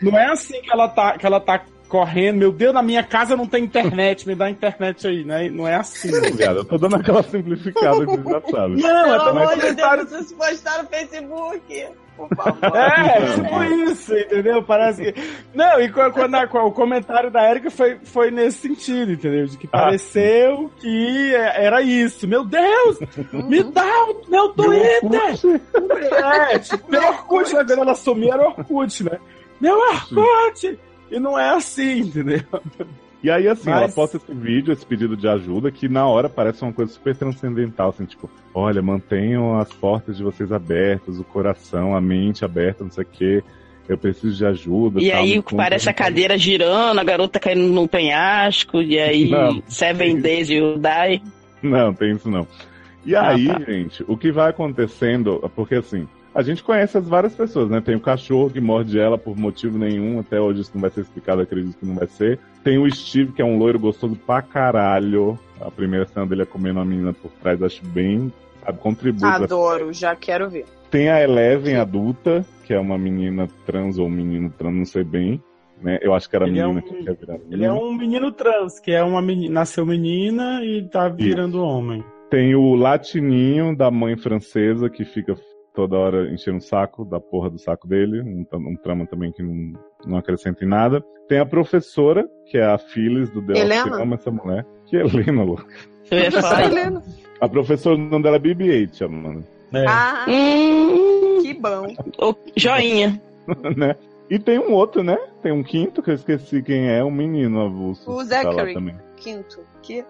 não é assim que ela tá, que ela tá correndo, meu Deus, na minha casa não tem internet, me dá internet aí, né? Não é assim. Viado, eu tô dando aquela simplificada que você já sabe. Não, é Pelo amor de comentário Deus, vocês postaram no Facebook. Favor. É, tipo isso, entendeu? Parece que. Não, e quando, quando a- o comentário da Erika foi, foi nesse sentido, entendeu? De que Ah. pareceu que é- era isso. Meu Deus! Me dá o meu Twitter! É, tipo, meu Orkut, né? Quando ela sumiu era Orkut, né? Meu Orkut! E não é assim, entendeu? E aí, assim, Mas- ela posta esse vídeo, esse pedido de ajuda, que na hora parece uma coisa super transcendental, assim, tipo, olha, mantenham as portas de vocês abertas, o coração, a mente aberta, não sei o quê. Eu preciso de ajuda. E tal, aí parece a cadeira girando, a garota caindo num penhasco, e aí [LAUGHS] Não. Seven Days You Die. Não, tem isso não. E Ah, aí, tá. gente, o que vai acontecendo, porque assim, a gente conhece as várias pessoas, né? Tem o cachorro que morde ela por motivo nenhum, até hoje isso não vai ser explicado, acredito que não vai ser. Tem o Steve, que é um loiro gostoso pra caralho. A primeira cena dele é comendo uma menina por trás, acho bem, sabe, contribui Adoro, já quero ver. Tem a Eleven adulta, que é uma menina trans ou um menino trans, não sei bem. Né? Eu acho que era Ele é menina um- que quer virar Ele é menina. um menino trans, que é uma menina, nasceu menina e tá virando homem. Tem o latininho da mãe francesa que fica toda hora enchendo o saco da porra do saco dele. Um, um trama também que não, não acrescenta em nada. Tem a professora, que é a Phyllis do The Office. Helena? Eu amo essa mulher. Que Helena, louco. Eu ia falar. Helena. A professora, o nome dela é BB-8, mano. É. Ah, Hum, que bom. joinha. [LAUGHS] né? E tem um outro, né? Tem um quinto que eu esqueci quem é, um menino avulso. O tá lá Zachary. também. Quinto. Que?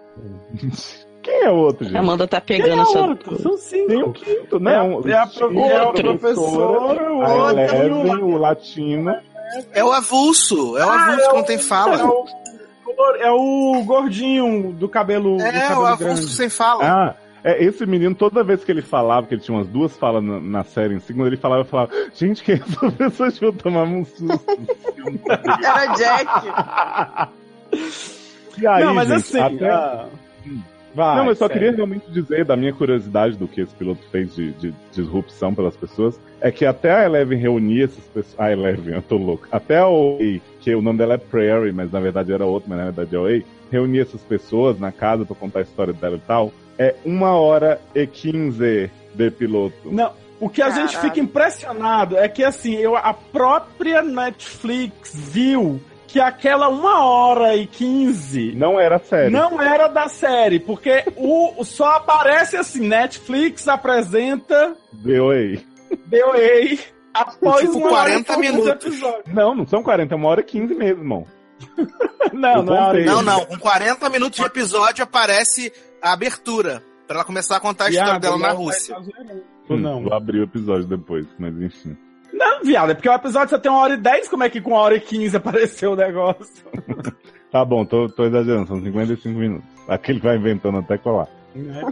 [LAUGHS] Quem é o outro, gente? A Amanda tá Quem pegando é outro? São cinco. Tem um quinto, É né? a- Um- é a pro- é a Outro. professora, o a outro Eleven, o- o latino. É o avulso, é o Ah, avulso é que o- não tem fala. É o, é o gordinho do cabelo, do É, cabelo o avulso grande. sem fala. Ah, é, esse menino, toda vez que ele falava, que ele tinha umas duas falas na, na série em segundo, ele falava, eu falava, gente, que é essa pessoa? [LAUGHS] Deixa eu tomar um susto. Era Jack. E aí, não, mas gente, assim. até- ah, vai, não, eu só segue. queria realmente dizer da minha curiosidade do que esse piloto fez de, de disrupção pelas pessoas, é que até a Eleven reunir essas pessoas. A Eleven, eu tô louco. Até a OA, que o nome dela é Prairie, mas na verdade era outro, mas na verdade é OA, reunir essas pessoas na casa pra contar a história dela e tal, é uma hora e quinze de piloto. Não, o que a gente Caralho. fica impressionado é que assim, eu, a própria Netflix viu que aquela uma hora e quinze Não era sério. não era da série, porque o, só aparece assim, Netflix apresenta VOA. DOA após Tipo, uma hora e 40 poucos minutos. episódios. Não, não são 40, é uma hora e 15 mesmo, irmão. [LAUGHS] Não, não é hora e Não, não. Com 40 minutos de episódio aparece a abertura. Pra ela começar a contar a história Viado, dela na Rússia. Hum, Não. Vou abrir o episódio depois, mas enfim. Não, viado, é porque o episódio só tem uma hora e dez, como é que com uma hora e quinze apareceu o negócio? [LAUGHS] Tá bom, tô, tô exagerando, são 55 minutos. Aquele que vai inventando até colar. Né?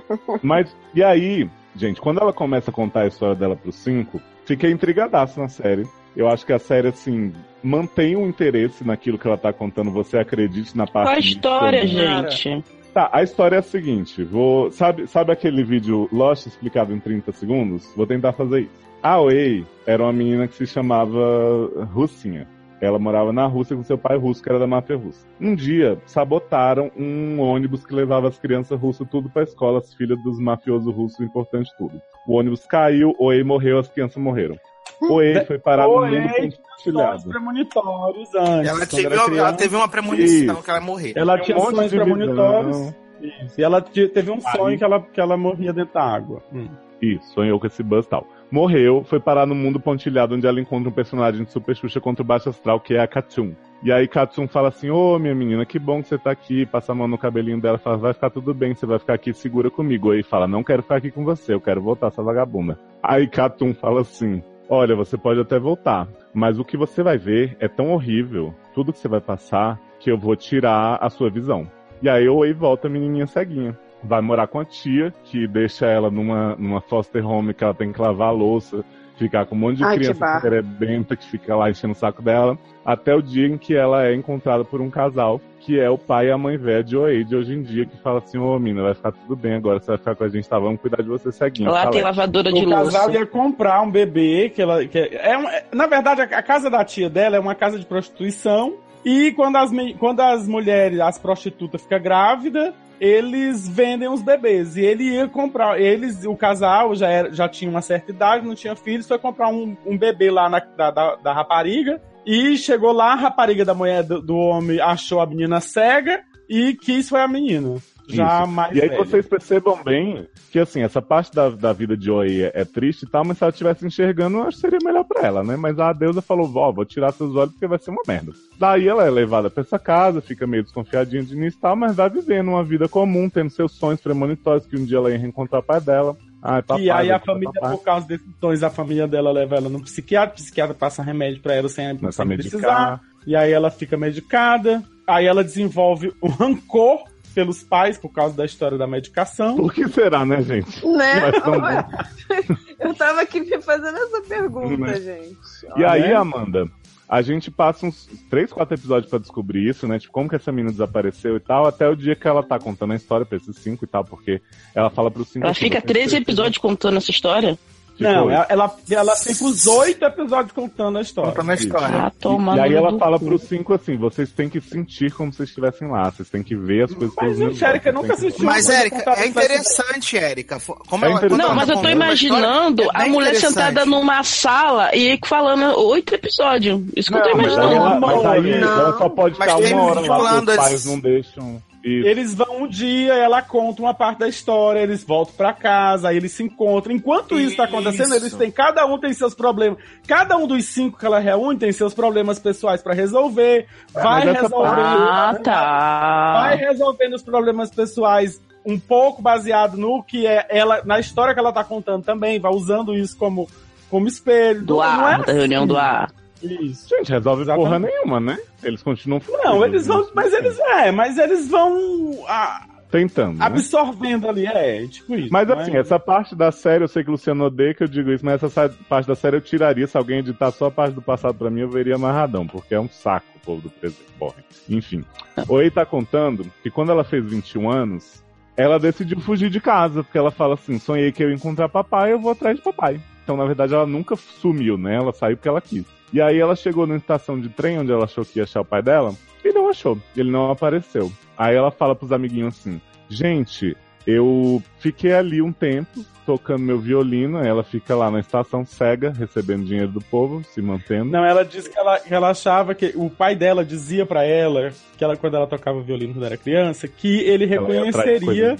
Mas, e aí, gente, quando ela começa a contar a história dela pros cinco, fiquei intrigadaço na série. Eu acho que a série, assim, mantém o interesse naquilo que ela tá contando. Você acredite na parte. Qual a história, gente? Tá, a história é a seguinte. Vou, sabe, sabe aquele vídeo Lost explicado em 30 segundos? Vou tentar fazer isso. A Wei era uma menina que se chamava Russinha. Ela morava na Rússia com seu pai russo, que era da máfia russa. Um dia, sabotaram um ônibus que levava as crianças russas tudo pra escola, as filhas dos mafiosos russos, importante tudo. O ônibus caiu, Oei morreu, as crianças morreram. Oei foi parar no mundo compartilhado. premonitórios antes. Ela teve, era uma, criança. ela teve uma premonição Isso. que ela ia morrer. Ela tinha um sonhos de premonitórios. Isso. E ela te- teve um sonho Aí- que ela, que ela morria dentro da água. Hum. Isso, sonhou com esse buzz e tal. Morreu, foi parar no mundo pontilhado, onde ela encontra um personagem de Super Xuxa contra o Baixo Astral, que é a Katun. E aí Katsum fala assim, ô minha menina, que bom que você tá aqui, passa a mão no cabelinho dela, fala, vai ficar tudo bem, você vai ficar aqui segura comigo. Aí fala, não quero ficar aqui com você, eu quero voltar, essa vagabunda. Aí Katsum fala assim, olha, você pode até voltar, mas o que você vai ver é tão horrível, tudo que você vai passar, que eu vou tirar a sua visão. E aí Oi volta a menininha ceguinha. Vai morar com a tia, que deixa ela numa, numa foster home que ela tem que lavar a louça, ficar com um monte de Ai, que criança barra. cerebenta que fica lá enchendo o saco dela, até o dia em que ela é encontrada por um casal, que é o pai e a mãe velha de Oei hoje em dia, que fala assim, ô mina, vai ficar tudo bem agora, você vai ficar com a gente, tá? Vamos cuidar de você ceguinho. Lá Fala, tem lavadora de O casal louça. ia comprar um bebê que ela. Que é um- é- na verdade, a, a casa da tia dela é uma casa de prostituição. E quando as, quando as mulheres, as prostitutas, ficam grávidas, eles vendem os bebês. E ele ia comprar. Eles, o casal já, era, já tinha uma certa idade, não tinha filhos, foi comprar um, um bebê lá na, da, da, da rapariga. E chegou lá, a rapariga da mulher do, do homem achou a menina cega e quis foi a menina. Já mais E aí velha. vocês percebam bem que, assim, essa parte da, da vida de Oi é, é triste e tal, mas se ela estivesse enxergando, eu acho que seria melhor pra ela, né? Mas a deusa falou, vó, vou tirar seus olhos porque vai ser uma merda. Daí ela é levada pra essa casa, fica meio desconfiadinha de início e tal, mas vai vivendo uma vida comum, tendo seus sonhos premonitórios, que um dia ela ia reencontrar o pai dela. Ai, papai, e aí a família, papai. por causa desses tons, a família dela leva ela no psiquiatra, o psiquiatra passa remédio pra ela sem, Começa sem precisar. E aí ela fica medicada. Aí ela desenvolve um rancor pelos pais por causa da história da medicação. Por que será, né, gente? Né? [LAUGHS] Eu tava aqui me fazendo essa pergunta, Né? gente. E aí, né? Amanda, a gente passa uns três, quatro episódios pra descobrir isso, né? Tipo, como que essa menina desapareceu e tal, até o dia que ela tá contando a história pra esses cinco e tal, porque ela fala pros cinco. Ela fica "Vocês 13 precisam-" episódios contando essa história. Tipo, Não, ela, ela, ela fica os oito episódios contando a história. Contando a história. Ah, toma E aí ela fala cu. pros cinco assim, vocês têm que sentir como se vocês estivessem lá, vocês têm que ver as coisas Mas, gente, olhos, nunca assistiu. Mas, Érica, é interessante, Érica. Como É ela, interessante. Não, mas tá eu tô imaginando é a mulher sentada numa sala e falando oito episódios. Isso que eu tô Não, mas aí, imaginando. ela, mas aí Não. ela só pode ficar uma hora lá, falando os pais não deixam. Isso. Eles vão um dia, ela conta uma parte da história, eles voltam pra casa, aí eles se encontram. Enquanto isso, tá acontecendo, eles têm, cada um tem seus problemas. Cada um dos cinco que ela reúne tem seus problemas pessoais pra resolver. Vai mas essa resolvendo. Ah, tá. Vai resolvendo os problemas pessoais um pouco baseado no que é ela, na história que ela tá contando também, vai usando isso como, como espelho. Do Não ar, é da reunião do assim. ar. Isso. Gente, resolve Exatamente. porra nenhuma, né? Eles continuam Não, eles vão, mas eles, é, mas eles vão ah, tentando. né? absorvendo ali, é, tipo isso. Mas não assim, é? essa parte da série, eu sei que o Luciano odeia que eu digo isso, mas essa sa- parte da série eu tiraria. Se alguém editar só a parte do passado pra mim, eu veria amarradão, porque é um saco o povo do presente. Morre. Enfim. [LAUGHS] Oi tá contando que quando ela fez 21 anos, ela decidiu fugir de casa, porque ela fala assim: sonhei que eu ia encontrar papai, eu vou atrás de papai. Então, na verdade, ela nunca sumiu, né? Ela saiu porque ela quis. E aí ela chegou na estação de trem onde ela achou que ia achar o pai dela, e não achou. Ele não apareceu. Aí ela fala pros amiguinhos assim: gente, eu fiquei ali um tempo tocando meu violino, ela fica lá na estação cega, recebendo dinheiro do povo, se mantendo. Não, ela disse que ela, ela achava que o pai dela dizia pra ela que ela quando ela tocava violino quando era criança que ele reconheceria.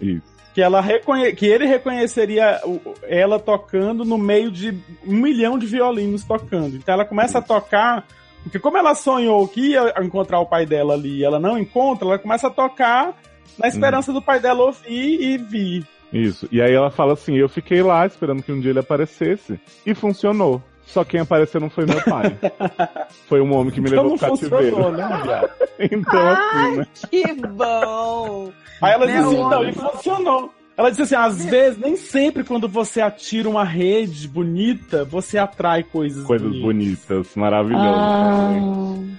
Isso. Que ela reconhe, que ele reconheceria ela tocando no meio de um milhão de violinos tocando. Então ela começa a tocar porque como ela sonhou que ia encontrar o pai dela ali, e ela não encontra, ela começa a tocar na esperança do pai dela ouvir e vir. Isso. E aí ela fala assim: eu fiquei lá esperando que um dia ele aparecesse. E funcionou. Só quem apareceu não foi meu pai. [LAUGHS] foi um homem que me Então levou não pro cativeiro. né, [LAUGHS] então, assim, né? Que bom! Aí ela disse, Meu então, e funcionou. Ela disse assim, às vezes, nem sempre quando você atira uma rede bonita, você atrai coisas, Coisas bonitas. bonitas, maravilhosas. Ah, N-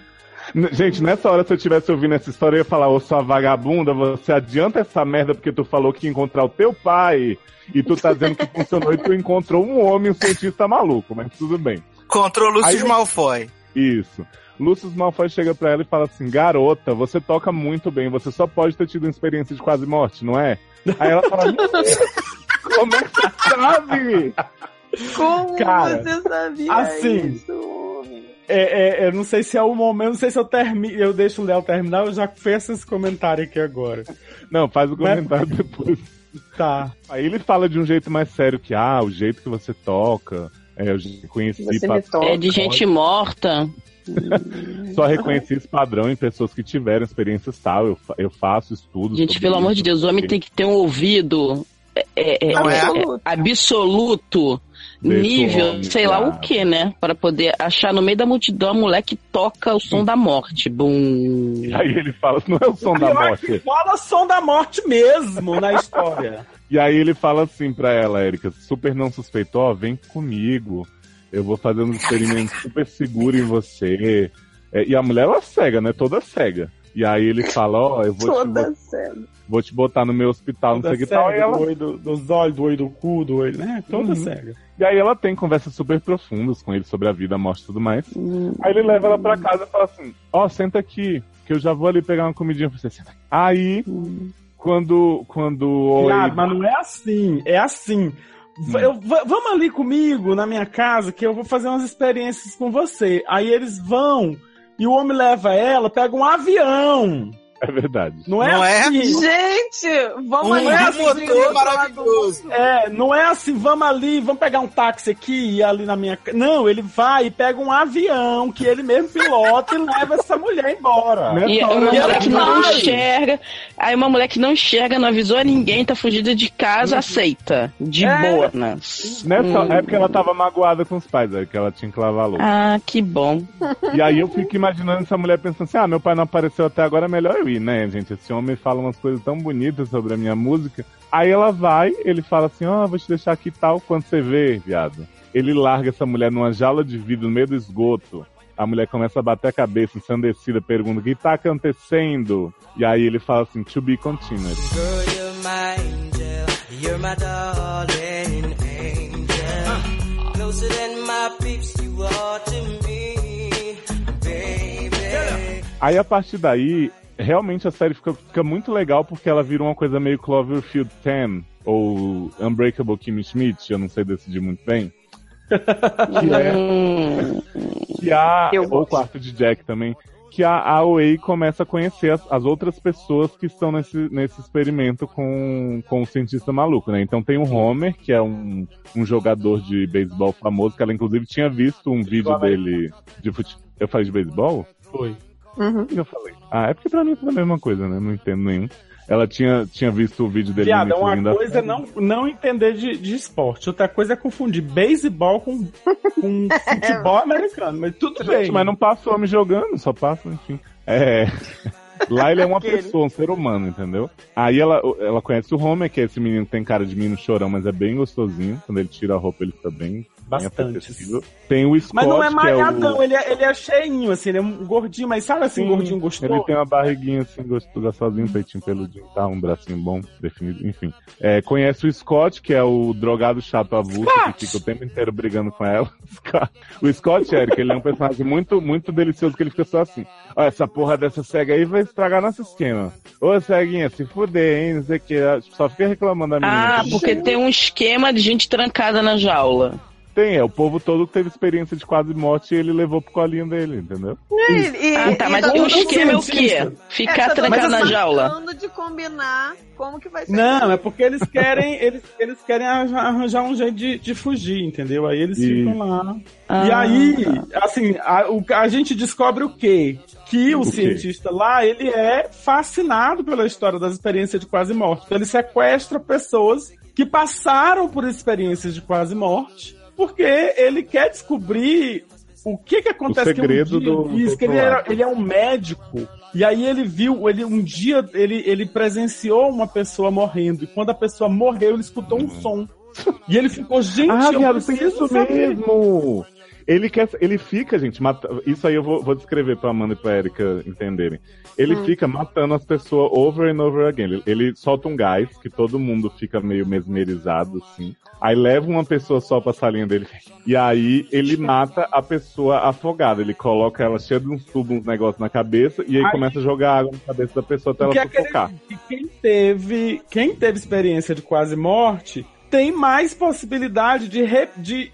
Gente, nessa hora, se eu tivesse ouvindo essa história, eu ia falar, ô sua vagabunda, você adianta essa merda porque tu falou que ia encontrar o teu pai e tu tá dizendo que funcionou e tu encontrou um homem, um cientista maluco, mas tudo bem. Contra o Lúcio Aí- Malfoy. Isso. Lúcio Malfoy chega pra ela e fala assim: Garota, você toca muito bem, você só pode ter tido uma experiência de quase morte, não é? Aí ela fala: "Meu Deus, Como é que você sabe? Como Cara, você sabia assim, isso? É, é, eu não sei se é o momento, eu não sei se eu termino, eu deixo o Léo terminar, eu já fiz esse comentário aqui agora. Não, faz o Mas- comentário depois. Tá. Aí ele fala de um jeito mais sério que, ah, o jeito que você toca, é, eu conheci Você pra- toca. é de gente morta. [LAUGHS] Só reconheci esse padrão em pessoas que tiveram experiências tal. Eu, eu faço estudos. Gente, pelo amor de isso. Deus, o homem tem que ter um ouvido é, é, é, é? é, absoluto, Nível, homem sei lá o que, né? Para poder achar no meio da multidão a mulher que toca o som da morte. Bum. E aí ele fala, não é o som da morte. rola som da morte mesmo na história. [LAUGHS] E aí ele fala assim pra ela, Erika, super não suspeitou, ó, vem comigo. Eu vou fazer um experimento super seguro em você. É, e a mulher, ela cega, né? Toda cega. E aí ele fala, ó, eu vou te, Toda cena. vou te botar no meu hospital, não sei o que Toda tal. E, ela- do olho do- dos olhos, do olho do cu, do olho, né? Toda Uhum. cega. e aí ela tem conversas super profundas com ele sobre a vida, a morte e tudo mais. Hum. Aí ele leva ela pra casa e fala assim, ó, senta aqui, que eu já vou ali pegar uma comidinha pra você. Senta aqui. Aí, quando, quando o Viado, mas não é assim, é assim. V- eu- vamos ali comigo na minha casa que eu vou fazer umas experiências com você. Aí eles vão e o homem leva ela, pega um avião. É verdade. Não é Não é? assim. Gente, vamos Um ali. motor maravilhoso. É, não é assim, vamos ali, vamos pegar um táxi aqui e ir ali na minha casa. Não, ele vai e pega um avião que ele mesmo pilota e leva essa mulher embora. Né? E Não, uma mulher ela que não vai. enxerga. Aí uma mulher que não enxerga, não avisou a ninguém, tá fugida de casa, aceita. De É. boa, né? Nessa Hum. época ela tava magoada com os pais, aí que ela tinha que lavar a louça. Ah, que bom. E aí eu fico imaginando essa mulher pensando assim, ah, meu pai não apareceu até agora, é melhor eu né, gente? Esse homem fala umas coisas tão bonitas sobre a minha música. Aí ela vai, ele fala assim, ó, vou te deixar aqui tal, quando você vê, viado. Ele larga essa mulher numa jaula de vidro no meio do esgoto. A mulher começa a bater a cabeça, ensandecida, pergunta, o que tá acontecendo? E aí ele fala assim, to be continued. Girl, you're my angel. You're my darling angel. Closer than my peeps, you are to me. Aí a partir daí, realmente a série fica, fica muito legal porque ela vira uma coisa meio Cloverfield 10 ou Unbreakable Kimmy Schmidt, eu não sei decidir muito bem. que é Hum, que a Eu ou o quarto de Jack também, que a AOA começa a conhecer as, as outras pessoas que estão nesse, nesse experimento com, com o cientista maluco, né? Então tem o Homer, que é um, um jogador de beisebol famoso, que ela inclusive tinha visto um vídeo dele de futebol. Eu falei de beisebol? Foi. Uhum. Eu falei? Ah, é porque pra mim é tudo a mesma coisa, né? Não entendo nenhum. Ela tinha, tinha visto o vídeo dele Viado, no uma iníciozinho da coisa é não, não entender de, de esporte, outra coisa é confundir beisebol com, com [LAUGHS] futebol americano, mas tudo bem. Gente, mas não passa o homem jogando, só passa, enfim. É. [LAUGHS] Lá ele é uma Aquele. pessoa, um ser humano, entendeu? Aí ela, ela conhece o Homer, que é esse menino que tem cara de menino chorão, mas é bem gostosinho. Quando ele tira a roupa, ele fica bem, bem Bastante. Tem o Scott, Mas não é é malhadão, o... ele, é, ele é cheinho, assim, ele é um gordinho, mas sabe assim, Sim, gordinho gostoso? Ele tem uma barriguinha assim, gostoso, gostosinho, um peitinho peludinho, tá? Um bracinho bom, definido, enfim. É, conhece o Scott, que é o drogado chato avulso, que fica o tempo inteiro brigando com ela. [LAUGHS] o Scott, Eric, ele é um personagem muito, muito delicioso, que ele fica só assim, ó, essa porra dessa cega aí vai estragar nosso esquema. Ô, ceguinha, se fuder, hein, não sei o que, só fica reclamando da menina. Ah, porque tem um esquema de gente trancada na jaula. Tem, é o povo todo que teve experiência de quase morte e ele levou pro colinho dele, entendeu? E, e- Ah, tá, e mas tá o esquema é o quê? Ficar É, tá trancado na jaula. de combinar como que vai ser. Não, é porque eles querem, eles, eles querem arranjar, um jeito de, de fugir, entendeu? Aí eles Isso. ficam lá. e Ah, aí, assim, a, o- a gente descobre o quê? Que o, O quê? cientista lá, ele é fascinado pela história das experiências de quase morte. Então, ele sequestra pessoas que passaram por experiências de quase morte, porque ele quer descobrir o que que acontece O segredo que um dia, do- do isso, que ele, era- ele é um médico. E aí ele viu, ele um dia ele, ele presenciou uma pessoa morrendo. E quando a pessoa morreu ele escutou um som. E ele ficou gente, Ah, eu viado, preciso isso saber. mesmo! Ele quer, ele fica, gente, mata... isso aí eu vou, vou descrever pra Amanda e pra Erika entenderem. Ele fica matando as pessoas over and over again. Ele, ele solta um gás que todo mundo fica meio mesmerizado, assim. Aí leva uma pessoa só pra salinha dele. E aí ele mata a pessoa afogada. Ele coloca ela cheia de uns tubos, uns negócios na cabeça, e aí, Aí- começa a jogar água na cabeça da pessoa até ela aquele- sufocar. que quem teve, quem teve experiência de quase morte tem mais possibilidade de, re- de,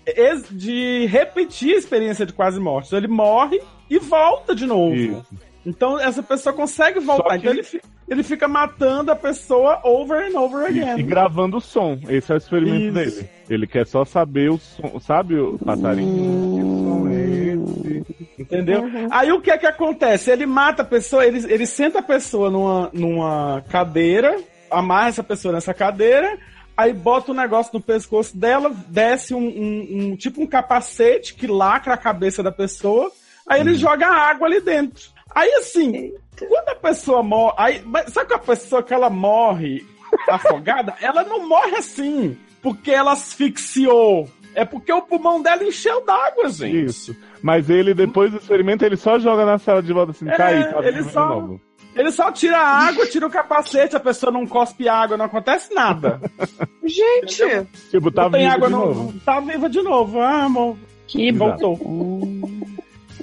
de repetir a experiência de quase morte. Então ele morre e volta de novo. Isso. Então essa pessoa consegue voltar. Então ele, ele fica matando a pessoa over and over E, again. e gravando o som. Esse é o experimento Isso. dele. Ele quer só saber o som. Sabe o passarinho? Que som é esse? Entendeu? Uhum. Aí o que é que acontece? Ele mata a pessoa, ele, ele senta a pessoa numa, numa cadeira, amarra essa pessoa nessa cadeira, aí bota um negócio no pescoço dela, desce um, um- um- tipo um capacete que lacra a cabeça da pessoa, aí ele joga água ali dentro. Aí assim, quando a pessoa morre, aí, mas sabe que a pessoa que ela morre afogada, [LAUGHS] ela não morre assim, porque ela asfixiou. É porque o pulmão dela encheu d'água, gente. Isso. Mas ele, depois do experimento, ele só joga na sala de volta assim, É, cai, tá ele só- de novo. Ele só tira a água, tira o capacete, a pessoa não cospe água, não acontece nada. Gente, Tipo, tá vivo água, de não, novo. tá viva de novo. Ah, amor. Que Exato. Voltou.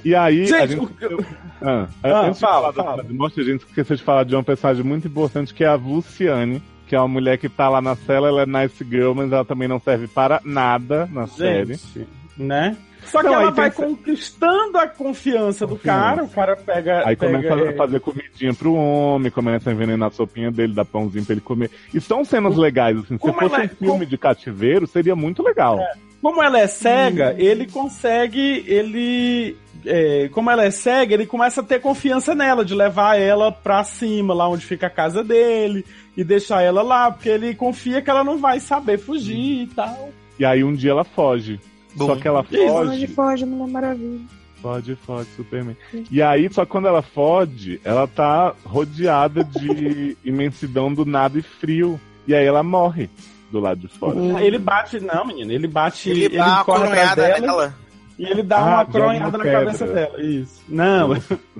E aí, a Gente, gente... o- Ah, Ah, antes de fala, falar fala. da morte, a gente esqueceu de falar de uma personagem muito importante, que é a Luciane, que é uma mulher que tá lá na cela, ela é nice girl, mas ela também não serve para nada na série. gente, né? Só que Não, ela vai conquistando a confiança do Confiança. cara, o cara pega. Aí pega começa a fazer comidinha pro homem, começa a envenenar a sopinha dele, dá pãozinho pra ele comer. E são cenas legais, assim. Se fosse um é- filme como- de cativeiro, seria muito legal. Como ela é cega, ele consegue. Ele. é, como ela é cega, ele começa a ter confiança nela, de levar ela pra cima, lá onde fica a casa dele, e deixar ela lá, porque ele confia que ela não vai saber fugir e tal. E aí um dia ela foge. Só que ela Isso. foge. foge, Mulher Maravilha. Foge, foge, Superman. E aí, só quando ela foge, ela tá rodeada de [LAUGHS] imensidão do nada e frio. E aí ela morre do lado de fora. Ele bate, não, menino, ele bate, Ele ele, dá uma corre atrás dela nela. e ele dá Ah, uma uma na pedra. cabeça dela. Isso. Não,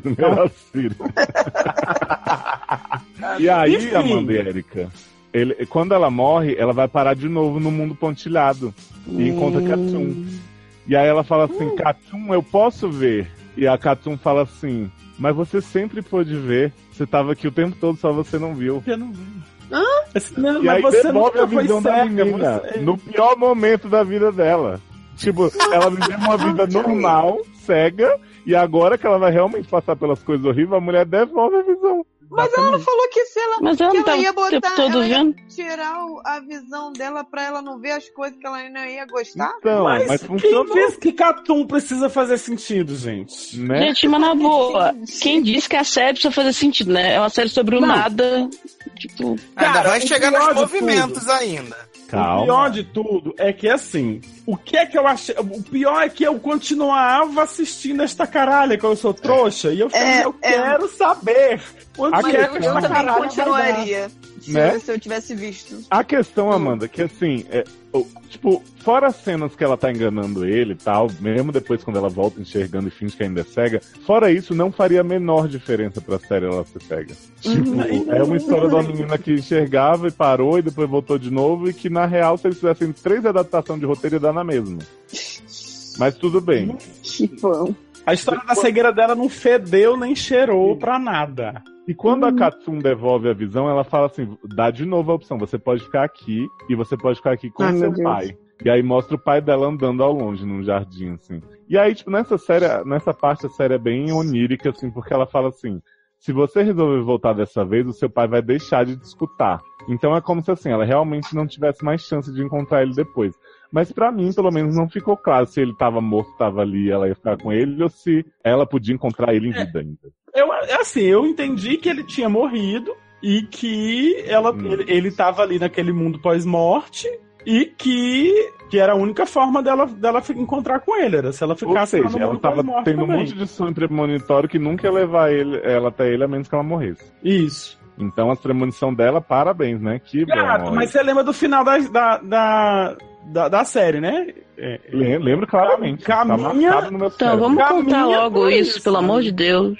Primeira [LAUGHS] filha. e aí, Enfim. Amanda e Erika, ele, quando ela morre, ela vai parar de novo no mundo pontilhado e encontra Katum. E aí ela fala assim: Katum, eu posso ver. E a Katum fala assim: Mas você sempre pôde ver. Você tava aqui o tempo todo, só você não viu. eu não vi. Não, E mas aí você devolve a visão da menina você- no pior momento da vida dela. Tipo, ela viveu uma vida normal, cega, e agora que ela vai realmente passar pelas coisas horríveis, a mulher devolve a visão. Mas ela não falou que se ela, Mas ela que não ela tá ia botar, todo ela ia tirar o- a visão dela pra ela não ver as coisas que ela não ia gostar. Então, mas, Mas, funcionou. quem que Catum precisa fazer sentido, gente? Né? Gente, mas na boa, quem disse que a série precisa fazer sentido, né? É uma série sobre o Não. nada. Tipo, Ainda Cara, vai o chegar nos movimentos ainda. O pior Calma. de tudo é que assim, o que é que eu achei. O pior é que eu continuava assistindo esta caralha, que eu sou trouxa, e eu falei, É, eu é. quero saber onde Mas é eu, que eu essa também continuaria se, Né? eu, se eu tivesse visto. A questão, Amanda, que assim, é, tipo, fora as cenas que ela tá enganando ele e tal, mesmo depois quando ela volta enxergando e finge que ainda é cega, fora isso, não faria a menor diferença pra série ela ser cega. Tipo, é uma história de uma menina que enxergava e parou e depois voltou de novo, e que na real, se eles fizessem três adaptações de roteiro, ia dar na mesma. Mas tudo bem. Que bom. A história da cegueira dela não fedeu nem cheirou pra nada. E quando a Katsum devolve a visão, ela fala assim: dá de novo a opção, você pode ficar aqui e você pode ficar aqui com Ai, seu pai. E aí mostra o pai dela andando ao longe, num jardim, assim. E aí, tipo, nessa série, nessa parte a série é bem onírica, assim, porque ela fala assim: se você resolver voltar dessa vez, o seu pai vai deixar de te escutar. Então é como se assim, ela realmente não tivesse mais chance de encontrar ele depois. Mas pra mim, pelo menos, não ficou claro se ele tava morto, tava ali, ela ia ficar com ele, ou se ela podia encontrar ele em vida ainda. Eu, assim, eu entendi que ele tinha morrido e que ela, Hum. ele, ele tava ali naquele mundo pós-morte e que, que era a única forma dela, dela encontrar com ele, era se ela Ou ficasse no seja, ela tava tendo um também. monte de sonho premonitório que nunca ia levar ele, ela até ele, a menos que ela morresse. Isso. Então a premonição dela, parabéns, né? Que bom. Gato, olha. mas você lembra do final da, da, da, da, da série, né? É, Le- Lembro claramente. Caminha- Tá no meu então cérebro. vamos Caminha contar logo isso, isso, pelo amor de Deus.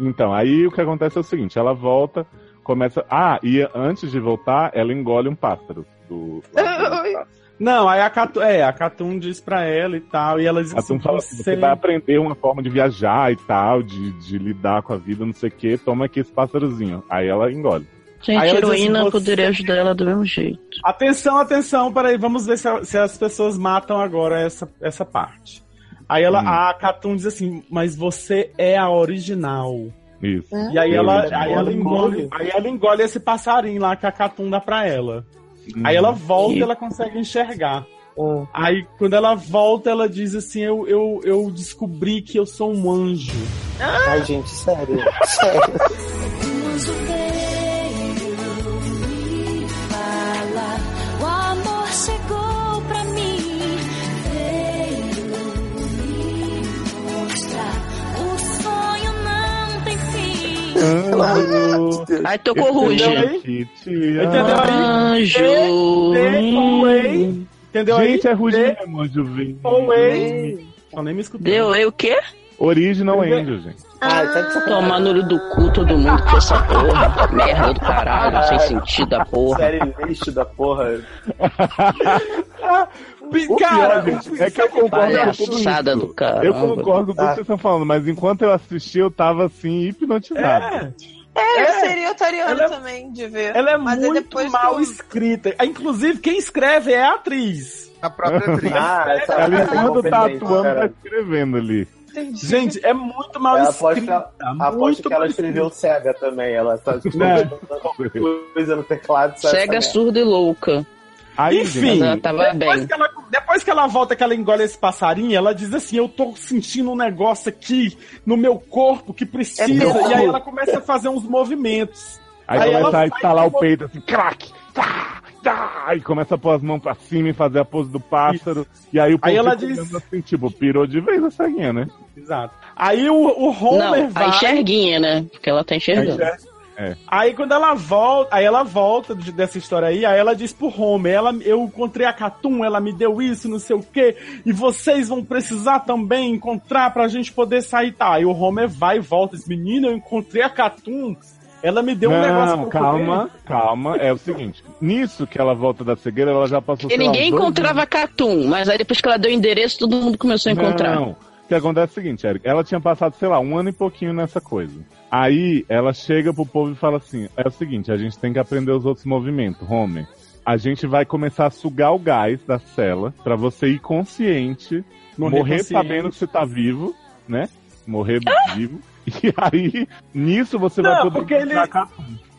Então, aí o que acontece é o seguinte, ela volta, começa... Ah, e antes de voltar, ela engole um pássaro. Do... [LAUGHS] Não, aí a Catum, é, a Catum diz pra ela e tal, e ela diz assim, fala assim, você... você vai aprender uma forma de viajar e tal, de, de lidar com a vida, não sei o que, toma aqui esse pásssarozinho. Aí ela engole. Gente, a assim, heroína você- poderia ajudar ela do mesmo jeito. Atenção, atenção, peraí, vamos ver se, a- se as pessoas matam agora essa, essa parte. Aí ela, Hum. a Catum diz assim, mas você é a original. Isso. E aí Eu ela, aí ela engole, aí ela engole esse passarinho lá que a Catum dá pra ela. Aí ela volta e ela consegue enxergar. Hum. Aí, quando ela volta, ela diz assim: eu, eu, eu descobri que eu sou um anjo. Ai, gente, sério. [LAUGHS] sério. Amor chegou pra mim, veio me mostrar, o sonho não tem fim. Ai, tocou ruge. Entendeu aí? Anjo. Entendeu aí? Gente, é Ruge mesmo, Anjo. Deu aí o quê? Original Angel, gente. Ai, tá de sacanagem. Tomar no olho do cu todo mundo com essa porra. Merda do caralho, sem sentido da porra. Série lixo da porra. [LAUGHS] O Cara, pior, gente, é que eu concordo com tudo isso. do caramba. Eu concordo com tudo que vocês estão falando, mas enquanto eu assisti, eu tava assim, hipnotizado. é, É, eu É. seria otariano é- também de ver. ela é Mas muito depois mal que eu- escrita. Ah, Inclusive, quem escreve é a atriz. A própria atriz. Ah, [LAUGHS] essa Ela, enquanto tá competente, atuando, tá escrevendo ali. Gente, é muito mal Ela aposta, escrita. aposto muito que ela escreveu cega também. Ela tá Não. coisa no teclado. Cega, surda e louca. Aí, Enfim, depois bem. que, ela, depois que ela volta, que ela engole esse passarinho, ela diz assim: Eu tô sentindo um negócio aqui no meu corpo que precisa. É e aí ela começa a fazer uns movimentos. aí, aí ela começa a vai instalar o peito assim, crack, tá, tá, e começa a pôr as mãos pra cima e fazer a pose do pássaro. E aí o povo Aí ela diz- assim, tipo, pirou de vez a ceguinha, né? Exato. Aí o, o Homer Não, vai. a enxerguinha, né? Porque ela tá enxergando. Aí quando ela volta, aí ela volta de- dessa história aí, aí ela diz pro Homer, ela, eu encontrei a Catum, ela me deu isso, não sei o quê, e vocês vão precisar também encontrar pra gente poder sair, tá? Aí o Homer vai e volta, diz, menina, eu encontrei a Catum, ela me deu um negócio Não, pra eu calma, calma. É o seguinte, nisso que ela volta da cegueira, ela já passou lá, ninguém dois encontrava Catum, mas aí depois que ela deu o endereço, todo mundo começou a encontrar. Não. O que acontece é o seguinte, Eric, ela tinha passado, sei lá, um ano e pouquinho nessa coisa. Aí ela chega pro povo e fala assim: é o seguinte, a gente tem que aprender os outros movimentos, Homer. A gente vai começar a sugar o gás da cela pra você ir consciente, Morrer morrer, consciente. sabendo que você tá vivo, né? Morrer vivo. E aí, nisso você vai Não, poder porque ele-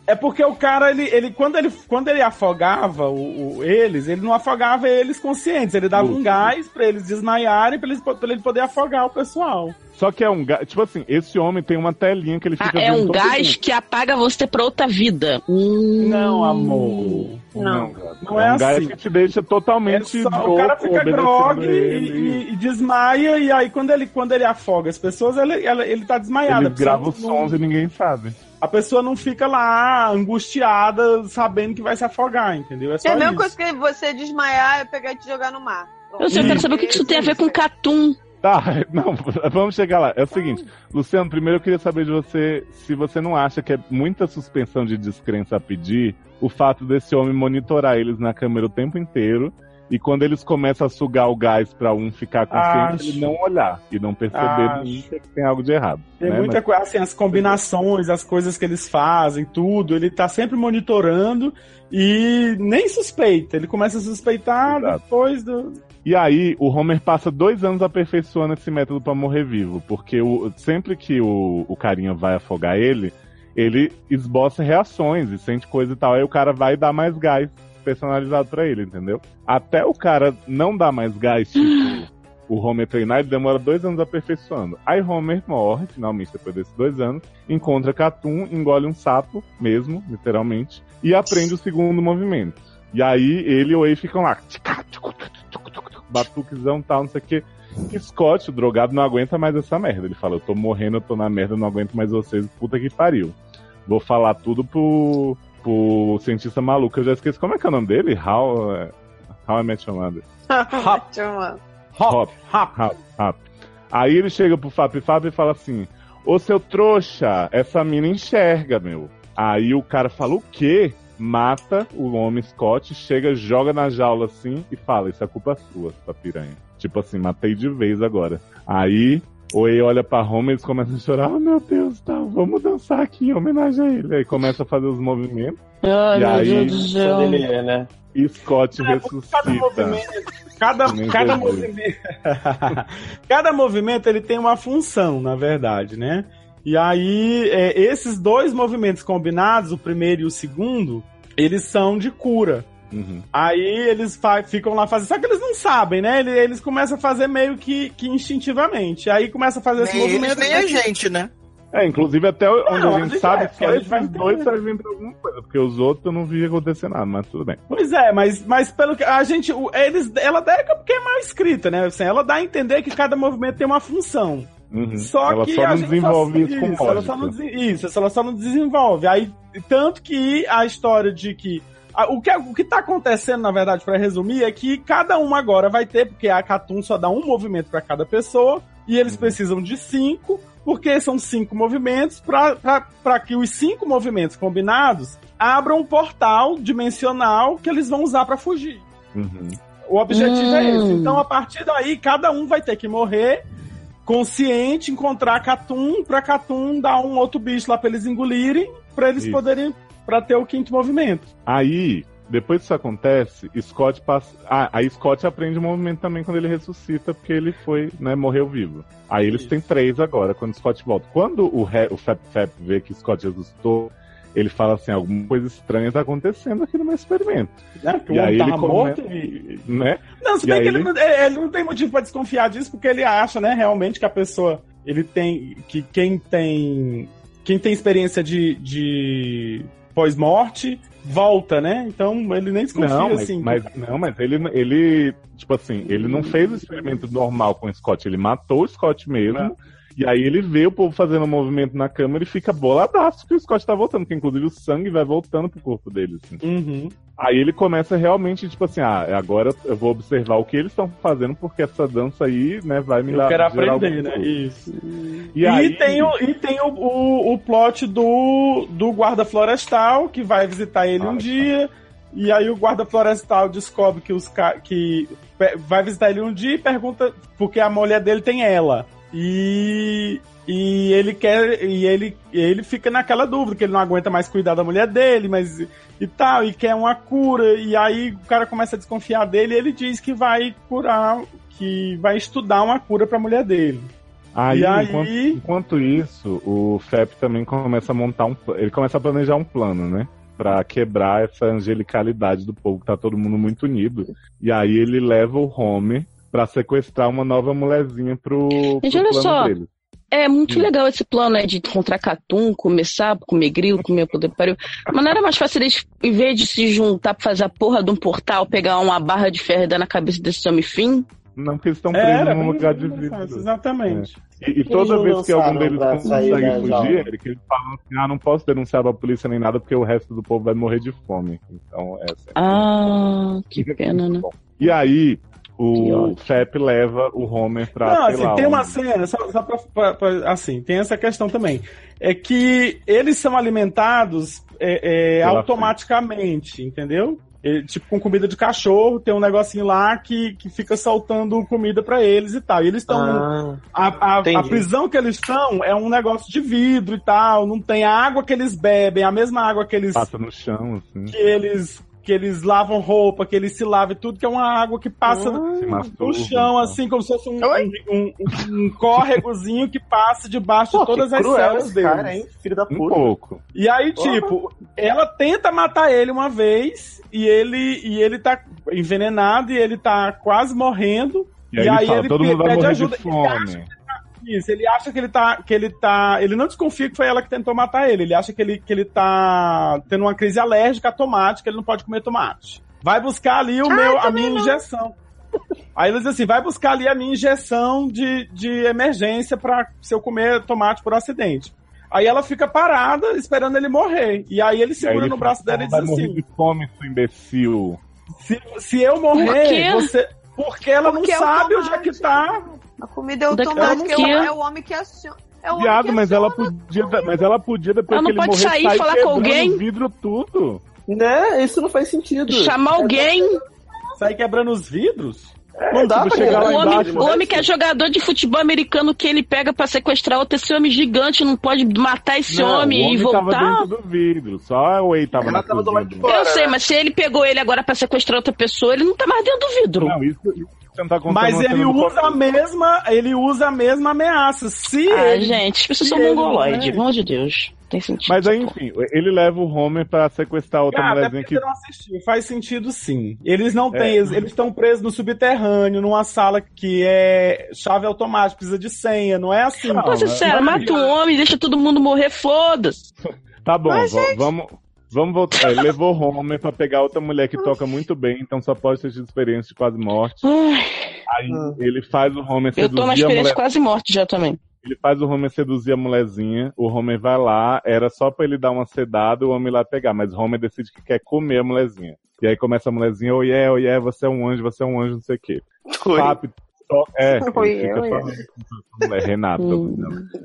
É porque o cara, ele, ele, quando, ele quando ele afogava o, o- eles, ele não afogava eles conscientes, ele dava um gás pra eles desmaiarem, pra, eles, pra ele poder afogar o pessoal. Só que é um gás. Tipo assim, esse homem tem uma telinha que ele Ah, fica é vendo um todo gás mundo. que apaga você pra outra vida. Hum. Não, amor. Não, cara. Não é um gás assim. que te deixa É totalmente só- o cara fica grog e, ele. e- e desmaia, e aí quando ele, quando ele afoga as pessoas, ele, ela- ele tá desmaiado. Ele grava os não- sons e ninguém sabe. A pessoa não fica lá angustiada, sabendo que vai se afogar, entendeu? É só É a mesma isso. coisa que você desmaiar e pegar e te jogar no mar. Eu só quero saber o que que isso tem a ver com Catum. Tá, [LAUGHS] não, [LAUGHS] vamos chegar lá. É o seguinte, Luciano, primeiro eu queria saber de você se você não acha que é muita suspensão de descrença a pedir o fato desse homem monitorar eles na câmera o tempo inteiro e quando eles começam a sugar o gás pra um ficar consciente, Acho. ele não olhar e não perceber nunca que tem algo de errado. Tem né? muita coisa, assim, as combinações, as coisas que eles fazem, tudo, ele tá sempre monitorando e nem suspeita. Ele começa a suspeitar Exato. depois do. E aí, o Homer passa dois anos aperfeiçoando esse método pra morrer vivo, porque o- sempre que o, o carinha vai afogar ele, ele esboça reações e sente coisa e tal. Aí o cara vai dar mais gás personalizado pra ele, entendeu? Até o cara não dar mais gás, tipo, [LAUGHS] o Homer treinar, ele demora dois anos aperfeiçoando. Aí Homer morre, finalmente, depois desses dois anos, encontra Catum, engole um sapo, mesmo, literalmente, e aprende o segundo movimento. E aí ele e o Ei ficam lá, batuquezão tal, não sei o que. Scott, o drogado, não aguenta mais essa merda. Ele fala, eu tô morrendo, eu tô na merda, não aguento mais vocês, puta que pariu. Vou falar tudo pro, pro cientista maluco, eu já esqueci, como é que é o nome dele? How, é, How I Met Your Mother. [LAUGHS] Chama. Hop, Hop. Hop, Hop. Aí ele chega pro Fap Fap e fala assim, ô seu trouxa, essa mina enxerga, meu. Aí o cara fala, o quê? Mata o homem Scott, chega, joga na jaula assim e fala, isso é culpa sua, sua piranha. Tipo assim, matei de vez agora. Aí o Ei olha pra Homer e eles começam a chorar, oh meu Deus, tá, vamos dançar aqui em homenagem a ele. Aí começa a fazer os movimentos Ai, E meu aí- Deus do céu. Chandelier, né? e Scott É, porque cada ressuscita. movimento, cada, cada movimento, [LAUGHS] cada movimento ele tem uma função, na verdade, né? E aí é, esses dois movimentos combinados, o primeiro e o segundo, eles são de cura. Uhum. Aí eles fa- ficam lá fazendo. Só que eles não sabem, né? Eles, eles começam a fazer meio que, que instintivamente. Aí começa a fazer esse Nem eles, movimento. nem a gente, né? É, inclusive até onde Não, a a gente sabe, é, só gente vai esses dois servem pra alguma coisa, porque os outros eu não vi acontecer nada, mas tudo bem. Pois é, mas, mas pelo que a gente. o- Eles, ela dá porque é mal escrita, né? Assim, ela dá a entender que cada movimento tem uma função. Uhum. Só Ela que só a não desenvolve só, isso com ela só não, isso, ela só não desenvolve. Aí, tanto que a história de que. A- o, que o que tá acontecendo, na verdade, pra resumir, é que cada um agora vai ter, porque a Catum só dá um movimento pra cada pessoa, e eles precisam de cinco, porque são cinco movimentos, pra que os cinco movimentos combinados abram um portal dimensional que eles vão usar pra fugir. Uhum. O objetivo é esse. Hum. Então, a partir daí, cada um vai ter que morrer consciente, encontrar Catum, pra Catum dar um outro bicho lá pra eles engolirem, pra eles Isso. poderem, pra ter o quinto movimento. Aí, depois que isso acontece, Scott passa. Ah, aí Scott aprende o movimento também quando ele ressuscita, porque ele foi, né, morreu vivo. Aí eles Isso. têm três agora, quando Scott volta. Quando o, Re, o Fap Fap vê que Scott ressuscitou, ele fala assim: alguma coisa estranha tá acontecendo aqui no meu experimento. Porque E o aí ele morto e... Né? Não, se bem que ele, ele- não, ele- não tem motivo pra desconfiar disso, porque ele acha, né, realmente que a pessoa, ele tem, que quem tem, quem tem experiência de, de pós-morte, volta, né? Então ele nem desconfia, Não, mas, assim. mas- não, mas ele, ele, tipo assim, ele não fez o experimento normal com o Scott, ele matou o Scott mesmo. E aí ele vê o povo fazendo um movimento na câmera e fica boladaço que o Scott tá voltando, porque inclusive o sangue vai voltando pro corpo dele, assim. Uhum. Aí ele começa realmente, tipo assim, ah, agora eu vou observar o que eles estão fazendo, porque essa dança aí, né, vai me Eu dar. quero gerar aprender, né? coisa. Isso. E, E, aí, tem, o, e tem o, o, o plot do, do guarda florestal, que vai visitar ele Ah, um tá. dia. E aí o guarda florestal descobre que os que vai visitar ele um dia e pergunta porque a mulher dele tem ela. E e ele quer e ele ele fica naquela dúvida que ele não aguenta mais cuidar da mulher dele, mas e tal, e quer uma cura. E aí o cara começa a desconfiar dele e ele diz que vai curar, que vai estudar uma cura pra mulher dele. Aí, E aí- Enquanto, enquanto isso, o Fep também começa a montar um. Ele começa a planejar um plano, né? Pra quebrar essa angelicalidade do povo, que tá todo mundo muito unido. E aí ele leva o Homer pra sequestrar uma nova mulherzinha pro, pro Gente, olha plano só. dele. É muito Hum. legal esse plano né, de encontrar catum, comer sapo, comer grilo, comer poder pariu. Mas não era mais fácil eles, em vez de se juntar pra fazer a porra de um portal, pegar uma barra de ferro e dar na cabeça desse homem fim? Não, porque eles estão presos Era num lugar de fácil, Exatamente. E, e toda vez que algum deles consegue fugir, Eric, eles falam assim, ah, não posso denunciar pra polícia nem nada, porque o resto do povo vai morrer de fome. Então, essa é Ah, que pena, né? E aí, o. Fep leva o Homer pra. Não, assim, lá, tem uma um- cena, só, só pra, pra- pra- assim, tem essa questão também. É que eles são alimentados é, é, automaticamente, entendeu? É, tipo, com comida de cachorro, tem um negocinho lá que, que fica soltando comida pra eles e tal. E eles estão. Ah, a, a- a prisão que eles estão é um negócio de vidro e tal. Não tem a água que eles bebem, a mesma água que eles Passa no chão, assim. que eles que eles lavam roupa, que eles se lavam e tudo, que é uma água que passa no chão, assim, como se fosse um, um, um- um córregozinho que passa debaixo pô, de todas as células dele. cara, hein? Filho da Um puta. pouco. E aí, Porra. tipo, ela tenta matar ele uma vez e ele, e ele tá envenenado e ele tá quase morrendo. E aí, ele fala, todo pe- mundo vai pede morrer ajuda. de Ele fome. Isso, ele acha que ele tá. Que ele tá. Ele não desconfia que foi ela que tentou matar ele. Ele acha que ele, que ele tá tendo uma crise alérgica a tomate, que ele não pode comer tomate. Vai buscar ali o meu, a minha injeção. Aí ele diz assim: vai buscar ali a minha injeção de, de emergência pra se eu comer tomate por acidente. Aí ela fica parada esperando ele morrer. E aí ele E aí segura ele no fala, braço dela e diz vai morrer assim: de fome, seu imbecil. se, se eu morrer, você. Porque ela Porque não sabe onde é que tá. A comida é automática, é, o- é o homem que aciona. É o homem Viado, mas ela podia, mas ela podia depois Ela não que ele pode morrer sair e falar com quebrando alguém? o vidro tudo. Né? Isso não faz sentido. Chamar alguém. Sair quebrando os vidros? Não dá tipo, pra chegar lá O homem, embaixo, o homem que é jogador de futebol americano que ele pega pra sequestrar outro, esse homem gigante não pode matar esse Não, homem, o e tava voltar? dentro do vidro, só a Wei tava tava do lado de fora. Eu sei, mas se ele pegou ele agora pra sequestrar outra pessoa, ele não tá mais dentro do vidro. Não, isso, isso não tá contando Mas ele usa a mesma, ele usa a mesma ameaça. Se Ah, ele, gente, as pessoas são mongoloides, não é- pelo amor de Deus. Tem sentido. Mas aí, enfim, ele leva o Homer pra sequestrar outra Cara, é mulherzinha porque que. você não assistiu. Faz sentido sim. Eles não É. têm, eles estão presos no subterrâneo, numa sala que é chave automática, precisa de senha, não é assim. Não, sincero, mas- mata um homem, deixa todo mundo morrer, foda-se. Tá bom, Mas, gente- vamos. Vamos voltar. Ele levou o Homer pra pegar outra mulher que toca muito bem, então só pode ter tido experiência de quase morte. Aí ele faz o Homer eu tô na seduzir a experiência mulher. quase morte já também. Ele faz o Homer seduzir a mulherzinha, o Homer vai lá, era só pra ele dar uma sedada, o homem lá pegar, mas o Homer decide que quer comer a mulherzinha. E aí começa a mulherzinha, oh yeah, oh yeah, você é um anjo, você é um anjo, não sei o quê. Oi. É, ele Oi, fica falando a mulher, Renata. Hum.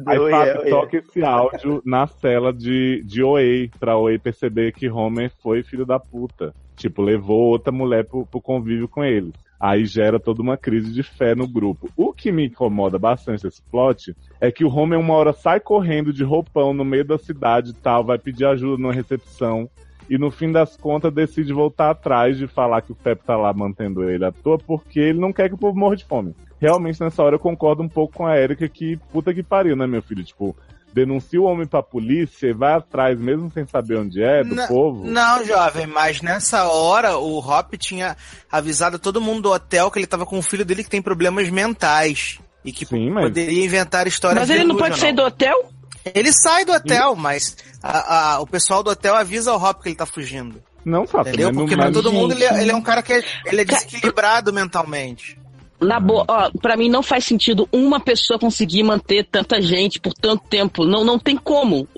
Aí Oi, oi. toca esse áudio na cela de, de Oei, pra Oei perceber que Homer foi filho da puta. Tipo, levou outra mulher pro, pro convívio com eles. Aí gera toda uma crise de fé no grupo. O que me incomoda bastante desse plot é que o Homer uma hora sai correndo de roupão no meio da cidade e tal, vai pedir ajuda numa recepção. E no fim das contas decide voltar atrás de falar que o Pep tá lá mantendo ele à toa porque ele não quer que o povo morra de fome. Realmente nessa hora eu concordo um pouco com a Erika que puta que pariu, né, meu filho? Tipo, denuncia o homem pra polícia e vai atrás mesmo sem saber onde é, do Não, povo. Não, jovem, mas nessa hora o Hop tinha avisado todo mundo do hotel que ele tava com o filho dele que tem problemas mentais. E que Sim, mas- poderia inventar histórias Mas ele não pode sair do hotel? Ele sai do hotel, mas a- a- o pessoal do hotel avisa o Hop que ele tá fugindo. Não, Fábio, Entendeu? Porque pra todo mundo ele, é- ele é um cara que é, ele é desequilibrado mentalmente. Na boa, ó, pra mim não faz sentido uma pessoa conseguir manter tanta gente por tanto tempo. Não, não tem como.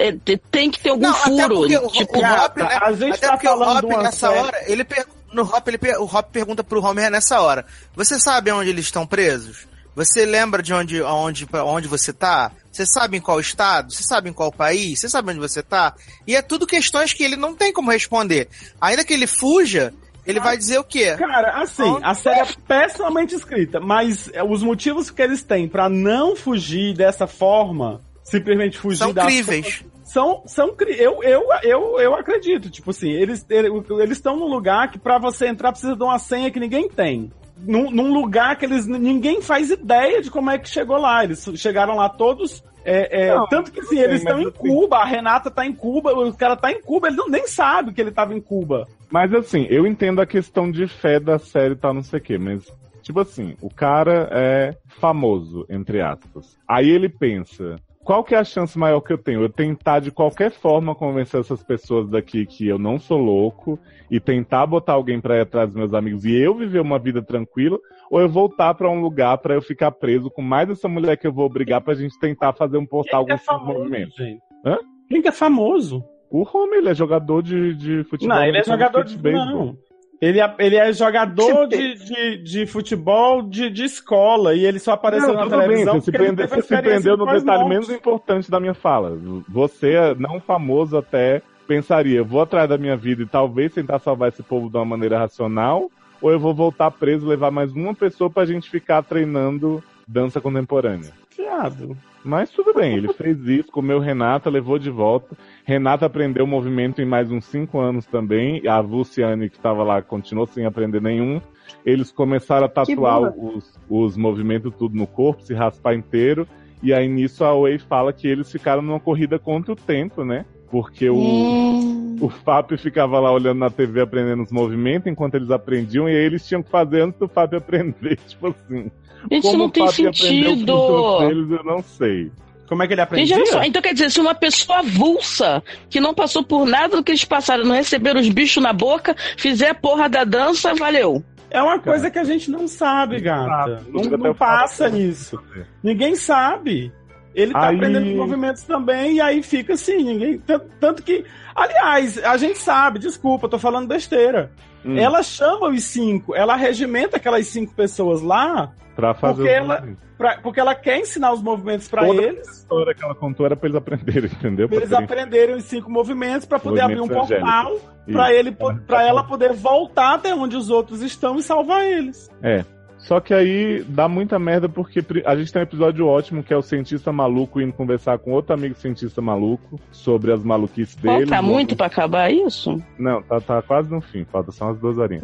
É, é, tem que ter algum Não, até furo. porque o, tipo, o Hop, né? a gente até tá porque o Hop nessa série- hora, ele per- no Hop, ele per- o Hop pergunta pro Homer nessa hora: Você sabe onde eles estão presos? Você lembra de onde, onde, onde você tá? Você sabe em qual estado? Você sabe em qual país? Você sabe onde você tá? E é tudo questões que ele não tem como responder. Ainda que ele fuja, ele vai dizer o quê? Cara, assim, a série é pessimamente escrita, mas é, os motivos que eles têm pra não fugir dessa forma, simplesmente fugir São da críveis. são são eu eu eu eu acredito, tipo assim, eles eles estão num lugar que pra você entrar precisa de uma senha que ninguém tem. Num, num lugar que eles ninguém faz ideia de como é que chegou lá. Eles chegaram lá todos é, é, Não, tanto que assim, eles estão em assim- Cuba, a Renata tá em Cuba, o cara tá em Cuba, ele não, nem sabe que ele tava em Cuba. Mas assim, eu entendo a questão de fé da série e tal, não sei o quê, mas, tipo assim, o cara é famoso, entre aspas. Aí ele pensa, qual que é a chance maior que eu tenho? Eu tentar de qualquer forma convencer essas pessoas daqui que eu não sou louco e tentar botar alguém pra ir atrás dos meus amigos e eu viver uma vida tranquila, ou eu voltar pra um lugar pra eu ficar preso com mais essa mulher que eu vou obrigar pra gente tentar fazer um Quem algum que é famoso, movimento. gente? Hã? Quem que é famoso? O Homer, ele é jogador de, de futebol. Não, ele é jogador de. Não. Ele é, ele é jogador de, de, de futebol de, de escola e ele só apareceu Não, na tudo bem, televisão. você se, prende- você se prendeu no detalhe morte. menos importante da minha fala. Você, não famoso até, pensaria, vou atrás da minha vida e talvez tentar salvar esse povo de uma maneira racional, ou eu vou voltar preso e levar mais uma pessoa pra gente ficar treinando dança contemporânea. Fiado. Mas tudo bem, ele fez isso, comeu Renata, levou de volta. Renata aprendeu o movimento em mais uns cinco anos também. A Luciane, que estava lá, continuou sem aprender nenhum. Eles começaram a tatuar os, os movimentos tudo no corpo, se raspar inteiro. E aí nisso a Wei fala que eles ficaram numa corrida contra o tempo, né? Porque o, Hum, o Fábio ficava lá olhando na TV aprendendo os movimentos enquanto eles aprendiam, e aí eles tinham que fazer antes do Fábio [LAUGHS] aprender. Tipo assim. Isso não o tem sentido. deles, eu não sei. Como é que ele aprendia? só, então quer dizer, se uma pessoa avulsa, que não passou por nada do que eles passaram, não receberam os bichos na boca, fizer a porra da dança, valeu. É uma coisa que a gente não sabe, gata. Não, não o passa nisso. Ninguém sabe. Ele tá Aí- aprendendo os movimentos também, e aí fica assim, ninguém. Tanto, que. Aliás, a gente sabe, desculpa, eu tô falando besteira. Hum, Ela chama os cinco, ela regimenta aquelas cinco pessoas lá, pra fazer porque ela-. Pra- porque ela quer ensinar os movimentos pra Toda eles, A história que ela contou era pra eles aprenderem, entendeu? pra eles serem- aprenderem os cinco movimentos, pra poder abrir um Movimentos portal, Isso. ele, pra ela poder voltar até onde os outros estão e salvar eles. É. Só que aí dá muita merda porque a gente tem um episódio ótimo que é o cientista maluco indo conversar com outro amigo cientista maluco sobre as maluquices dele. tá muito pra acabar isso? Não, tá, tá quase no fim, falta só umas duas horinhas.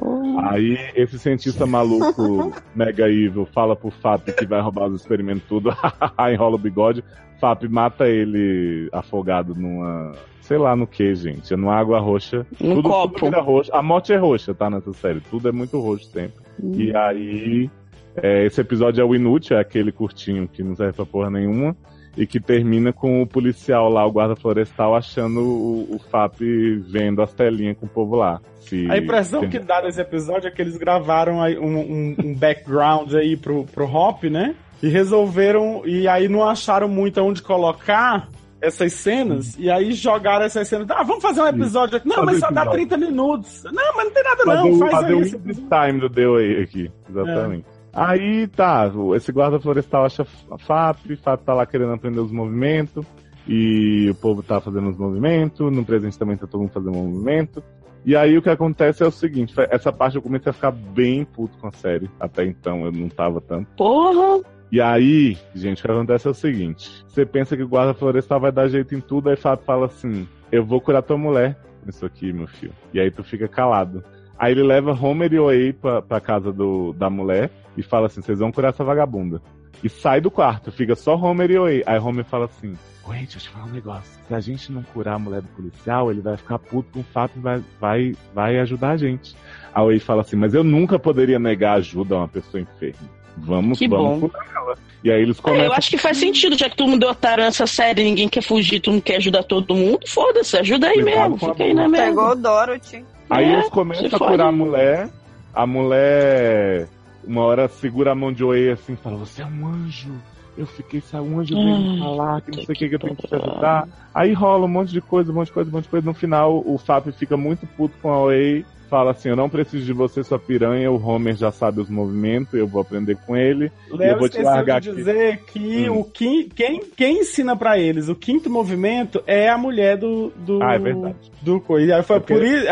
Aí esse cientista maluco, [LAUGHS] mega evil, fala pro Fap que vai roubar os experimentos tudo, [LAUGHS] enrola o bigode, Fap mata ele afogado numa. Sei lá no que, gente. É numa água roxa. Tudo, copo. tudo roxo. A morte é roxa, tá? Nessa série. Tudo é muito roxo sempre. E aí. é, esse episódio é o inútil, é aquele curtinho que não serve pra porra nenhuma. E que termina com o policial lá, o guarda florestal, achando o, o FAP vendo as telinhas com o povo lá. Se- A impressão que dá nesse episódio é que eles gravaram aí um, um- um background aí pro, pro Hop, né? E resolveram. E aí não acharam muito onde colocar essas cenas. E aí jogaram essas cenas. Ah, vamos fazer um episódio aqui. Não, Fazer mas só dá episódio. 30 minutos. Não, mas não tem nada Fazer não. Faz fazer aí o Time do Deu aí aqui. Exatamente. Aí tá, esse guarda florestal acha a FAP, FAP tá lá querendo aprender os movimentos, e o povo tá fazendo os movimentos, no presente também tá todo mundo fazendo movimento. E aí o que acontece é o seguinte, essa parte eu comecei a ficar bem puto com a série. Até então eu não tava tanto. Porra! E aí, gente, o que acontece é o seguinte: você pensa que o guarda florestal vai dar jeito em tudo, aí Fábio fala assim: Eu vou curar tua mulher nisso aqui, meu filho. E aí tu fica calado. Aí ele leva Homer e Oei pra, pra casa do, da mulher e fala assim: Vocês vão curar essa vagabunda. E sai do quarto, fica só Homer e Oei. Aí Homer fala assim: Oi, deixa eu te falar um negócio. Se a gente não curar a mulher do policial, ele vai ficar puto com o Fábio e vai, vai, vai ajudar a gente. A Oei fala assim: Mas eu nunca poderia negar ajuda a uma pessoa enferma. Vamos, Que vamos bom. ela. E aí eles É, começam. eu acho que faz sentido, já que todo mundo deu otário nessa série, ninguém quer fugir, tu não quer ajudar todo mundo, foda-se, ajuda aí Cuidado mesmo, fica aí na Pegou merda. o Dorothy. Aí É, eles começam se a curar a mulher. A mulher, uma hora, segura a mão de Oei assim e fala: Você é um anjo. Eu fiquei, sai um anjo me Ai, falar que não sei o que, que eu tenho que te ajudar. Aí rola um monte de coisa, um monte de coisa, um monte de coisa. No final, o Fap fica muito puto com a Oei. Fala assim: Eu não preciso de você, sua piranha. O Homer já sabe os movimentos, eu vou aprender com ele. eu Léo vou te largar de aqui. dizer que Hum. o quin, quem, quem ensina pra eles o quinto movimento é a mulher do. do Ah, é verdade. Do aí Foi Porque- por isso.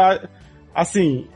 Assim,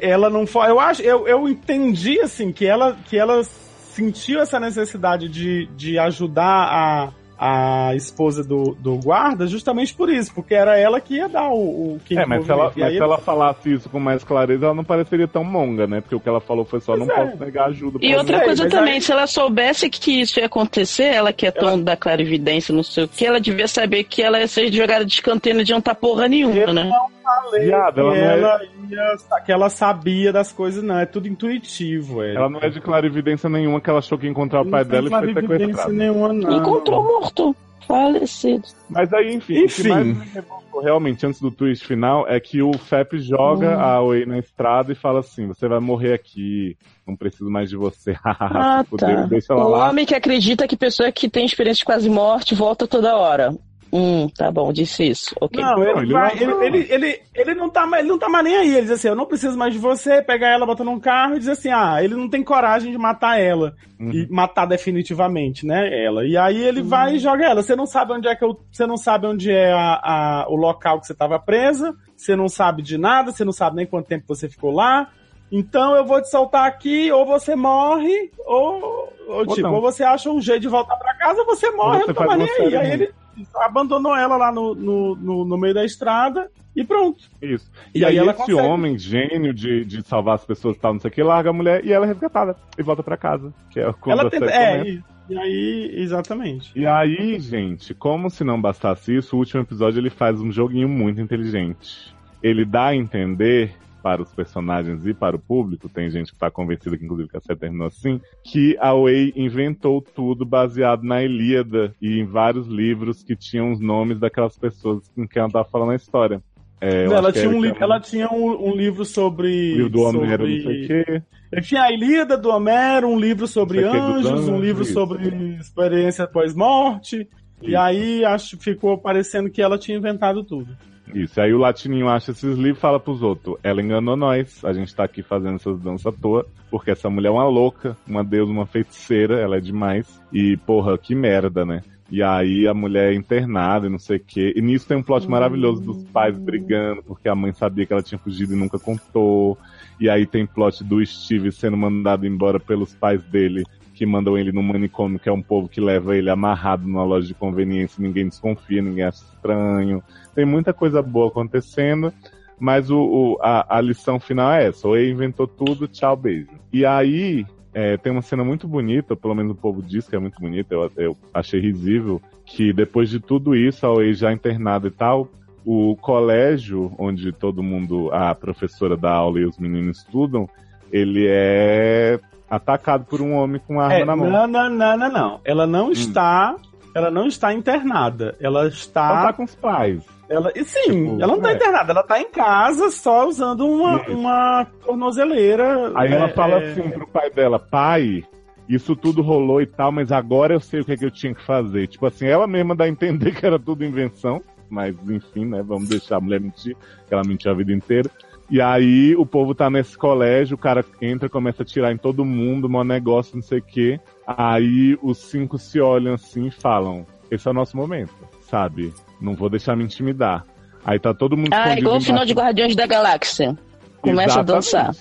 ela não foi. Eu acho, eu, eu entendi assim que ela, que ela sentiu essa necessidade de, de ajudar a, a esposa do, do guarda justamente por isso, porque era ela que ia dar o, o quinto É, mas se ela, mas aí se ela falasse isso com mais clareza, ela não pareceria tão monga, né? Porque o que ela falou foi só: Pois Não é. posso negar ajuda. pra E você." outra coisa mas também, aí- se ela soubesse que isso ia acontecer, ela que é tão da clarividência, não sei o que, ela devia saber que ela ia ser jogada de escanteio, não adianta porra nenhuma, né? Falei Viado, ela que, não é- ela ia, que ela sabia das coisas, não. É tudo intuitivo, é. Ela não é de clarividência nenhuma que ela achou que ia encontrar o pai Não dela e foi clarividência sequestrada. nenhuma, não. Encontrou morto, falecido. Mas aí, enfim, Enfim. o que mais me revoltou realmente antes do twist final é que o Fep joga Hum. a Oi na estrada e fala assim: você vai morrer aqui, não preciso mais de você. [LAUGHS] Ah, Se tá. Deixa ela O lá. homem que acredita que pessoa que tem experiência de quase morte volta toda hora. Hum, tá bom, disse isso. Ok. Não, ele, Não, ele vai- não- ele, ele, ele, ele não tá, mais- ele não tá mais nem aí. Ele diz assim: Eu não preciso mais de você. Pegar ela, botar num carro e dizer assim: Ah, ele não tem coragem de matar ela. Uhum. E matar definitivamente, né? Ela. E aí ele vai e joga ela. Você não sabe onde é que eu, Você não sabe onde é a, a- o local que você tava presa. Você não sabe de nada. Você não sabe nem quanto tempo você ficou lá. Então eu vou te soltar aqui, ou você morre, ou, ou, tipo, não. ou você acha um jeito de voltar pra casa, ou você morre, você eu não tô mais nem aí. Aí ele abandonou ela lá no, no, no, no meio da estrada e pronto. Isso. E E, aí aí, ela esse consegue. homem, gênio de, de salvar as pessoas e tal, não sei o que, larga a mulher e ela é resgatada. E volta pra casa. Que é quando ela tenta. É, e, e aí, exatamente. E aí, gente, como se não bastasse isso, o último episódio ele faz um joguinho muito inteligente. Ele dá a entender para os personagens e para o público, tem gente que tá convencida que inclusive que a série terminou assim, que a Way inventou tudo baseado na Ilíada e em vários livros que tinham os nomes daquelas pessoas com quem ela tava falando a história. É, ela, tinha um, li- ela tinha um, um livro sobre. livro do Homero, sobre... não sei o quê. Tinha a Ilíada do Homero, um livro sobre o dos anjos, um anjos, livro isso. sobre experiência pós-morte. E aí acho, ficou parecendo que ela tinha inventado tudo. Isso, aí o latininho acha esses livros e fala pros outros, ela enganou nós, a gente tá aqui fazendo essas danças à toa, porque essa mulher é uma louca, uma deusa, uma feiticeira, ela é demais. E, porra, que merda, né? E aí a mulher é internada e não sei o quê. E nisso tem um plot maravilhoso dos pais brigando, porque a mãe sabia que ela tinha fugido e nunca contou. E aí tem plot do Steve sendo mandado embora pelos pais dele, que mandam ele no manicômio, que é um povo que leva ele amarrado numa loja de conveniência, ninguém desconfia, ninguém acha estranho. Tem muita coisa boa acontecendo. Mas o, o- a, a lição final é essa. O E inventou tudo, tchau, beijo. E aí, é, tem uma cena muito bonita, pelo menos o povo diz que é muito bonita, eu, eu achei risível, que depois de tudo isso, a OE já internada e tal, o colégio onde todo mundo, a professora dá aula e os meninos estudam, ele é atacado por um homem com arma É, na mão. não, não, não, não, não. Ela não está. Ela não está internada. Ela está. Ela tá com os pais. Ela, e sim, Tipo, ela não tá é. internada, ela tá em casa só usando uma, uma tornozeleira. Aí ela é, fala é, assim pro pai dela, pai, isso tudo rolou e tal, mas agora eu sei o que, é que eu tinha que fazer. Tipo assim, ela mesma dá a entender [LAUGHS] que era tudo invenção, mas enfim, né, vamos deixar a mulher mentir, que ela mentiu a vida inteira. E aí o povo tá nesse colégio, o cara entra, começa a tirar em todo mundo, um negócio, não sei o quê. Aí os cinco se olham assim e falam, esse é o nosso momento, sabe? Não vou deixar me intimidar. Aí tá todo mundo Ah, escondido igual o final de Guardiões da Galáxia. Começa a dançar.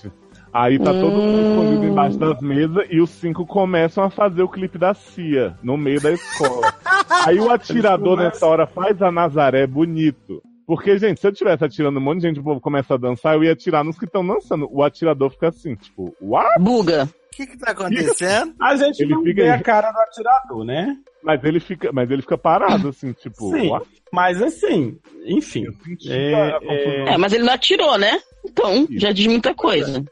Aí tá todo mundo Hum. escondido embaixo das mesas e os cinco começam a fazer o clipe da Cia no meio da escola. [LAUGHS] Aí o atirador nessa hora faz a Nazaré bonito. Porque, gente, se eu tivesse atirando um monte de gente, o povo começa a dançar, eu ia atirar nos que estão dançando. O atirador fica assim, tipo, what? Buga. O que que tá acontecendo? [LAUGHS] A gente Ele não fica vê a cara do atirador, né? Mas ele fica, mas ele fica parado, assim, tipo, Sim. what? Mas assim, enfim. É, confusão. É, mas ele não atirou, né? Então, já diz muita coisa.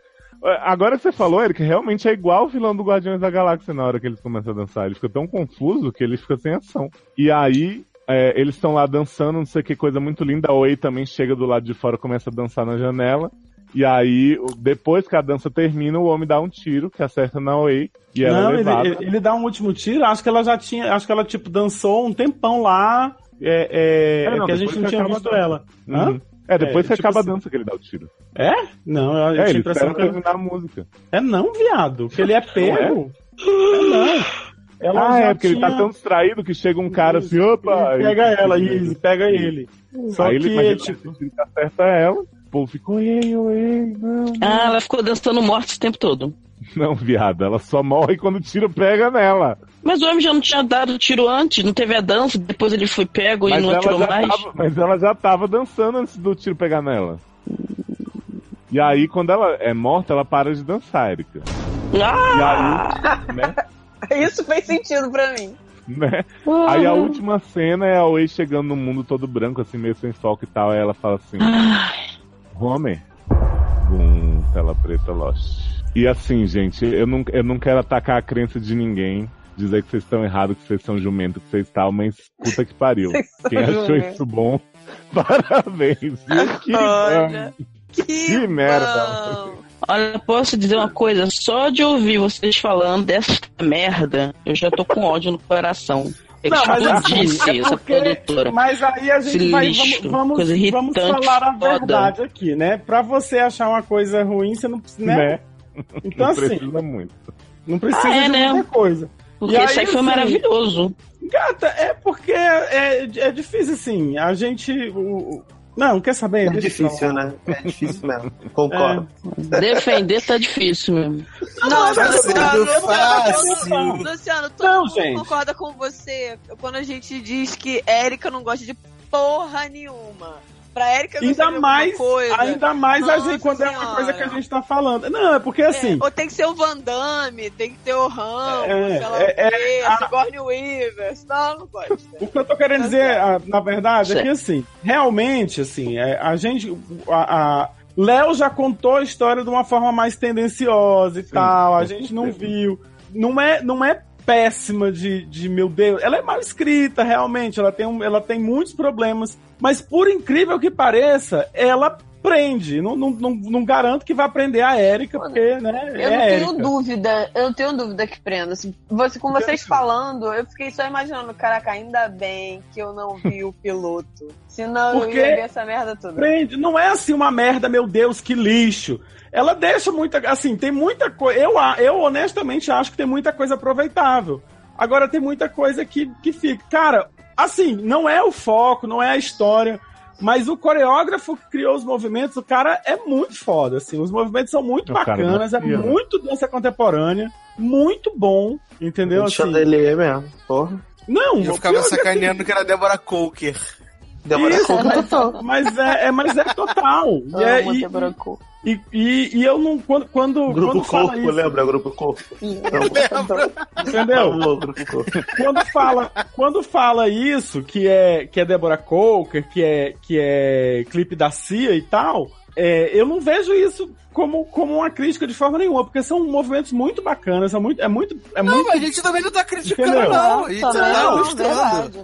É, Agora que você falou, Eric, realmente é igual o vilão do Guardiões da Galáxia na hora que eles começam a dançar. Ele fica tão confuso que ele fica sem ação. E aí, é, eles estão lá dançando, não sei que coisa muito linda. A Oi também chega do lado de fora, começa a dançar na janela. E aí, depois que a dança termina, o homem dá um tiro que acerta na Oi. E ela não, é ele, levada. ele- dá um último tiro. Acho que ela já tinha. Acho que ela, tipo, dançou um tempão lá. É, é, É, não, que a gente não tinha visto ela. Hã? Uhum. É, depois É, que tipo acaba assim- a dança que ele dá o tiro. É? Não, eu, eu É, tinha ele impressão que. terminar a música. É não, viado. Que ele é [LAUGHS] pego. É não. Ela ah, é, porque ele tá tinha- tão distraído que chega um cara assim, opa! Ele pega e- ela, e pega ele. Só aí que, ele, ele tipo, tipo... acerta ela, o povo fica, oi, oi, não, não. Ah, ela ficou dançando morte o tempo todo. [LAUGHS] Não, viado, ela só morre quando o tiro pega nela. Mas o homem já não tinha dado tiro antes, não teve a dança, depois ele foi pego e Mas não ela, atirou já mais. tava, mas ela já tava dançando antes do tiro pegar nela. E aí, quando ela é morta, ela para de dançar, Erika. Ah! E aí, né? [LAUGHS] Isso fez sentido pra mim. né? Aí a última cena é a Oi chegando no mundo todo branco, assim, meio sem foco e tal. Aí ela fala assim: Homer. Bum, tela preta, Lost. E assim, gente, eu não, eu não quero atacar a crença de ninguém. Dizer que vocês estão errados, que vocês são jumento, que vocês tal, mas puta que pariu. Quem achou jumento. isso bom, [LAUGHS] parabéns. Que, Olha, Que, que merda. Olha, posso dizer uma coisa? Só de ouvir vocês falando dessa merda, eu já tô com ódio no coração. É Não, mas assim, disse é essa porque- produtora. Mas aí a gente Esse vai. lixo, Vamos, vamos, coisa vamos irritante, falar a foda. verdade aqui, né? Pra você achar uma coisa ruim, você não precisa. Né? Né? Então, Não assim, precisa muito. não precisa Ah, é, de né? muita coisa. Porque aí, isso aí foi assim, maravilhoso. Gata, é porque é, é difícil assim. A gente. O, não, quer saber? É difícil, né? É difícil mesmo. Concordo. Defender tá difícil mesmo. Não, Tá Luciano, Luciano. Luciano, todo Não, mundo gente. concorda com você quando a gente diz que Érica não gosta de porra nenhuma. Pra gostar de Ainda mais, coisa. ainda mais a Nossa gente, quando é uma Senhora. coisa que a gente tá falando. Não, é porque assim. É, ou tem que ser o Van Damme, tem que ter o Ramos, É, sei lá é, o quê, é, a Sigourney Weaver, senão não gosta. O que eu tô querendo dizer, ah, na verdade, é Certo. que assim, realmente, assim, é, a gente. A, a- Léo já contou a história de uma forma mais tendenciosa e tal, a gente não viu. Não é, não é péssima de, de meu Deus. Ela é mal escrita, realmente. Ela tem, um- ela tem muitos problemas. Mas por incrível que pareça, ela prende. Não, não, não, não garanto que vai prender a Érica, porque, né? Eu é não tenho Érica. dúvida, eu não tenho dúvida que prenda. Assim, você, com vocês falando, eu fiquei só imaginando, caraca, ainda bem que eu não vi o piloto. Senão Porque- eu ia ver essa merda toda. Prende. Não é assim uma merda, meu Deus, que lixo. Ela deixa muita. Assim, tem muita coisa. Eu, a- eu honestamente acho que tem muita coisa aproveitável. Agora tem muita coisa que, que fica. Cara, assim, não é o foco, não é a história. Mas o coreógrafo que criou os movimentos, o cara é muito foda, assim. Os movimentos são muito O cara bacanas, é muito dança contemporânea, muito bom, entendeu? Assim, chandelier mesmo. Porra. não, Eu ficava pior que, assim, sacaneando que era Débora Coker. Débora Isso, Coker mas, é, é- mas é total. [LAUGHS] E, é- e. e, e, e eu não. Quando, quando, Grupo quando fala Corpo, isso, lembra? Grupo Corpo. entendeu? Amor, Grupo Corpo. quando fala, quando fala isso, que é que é Débora Coker, que é que é clipe da Cia e tal, é, eu não vejo isso como, como uma crítica de forma nenhuma, porque são movimentos muito bacanas, é muito é muito é Não, muito a gente também não tá criticando, Entendeu? não. Gente Nossa, tá não, verdade, verdade.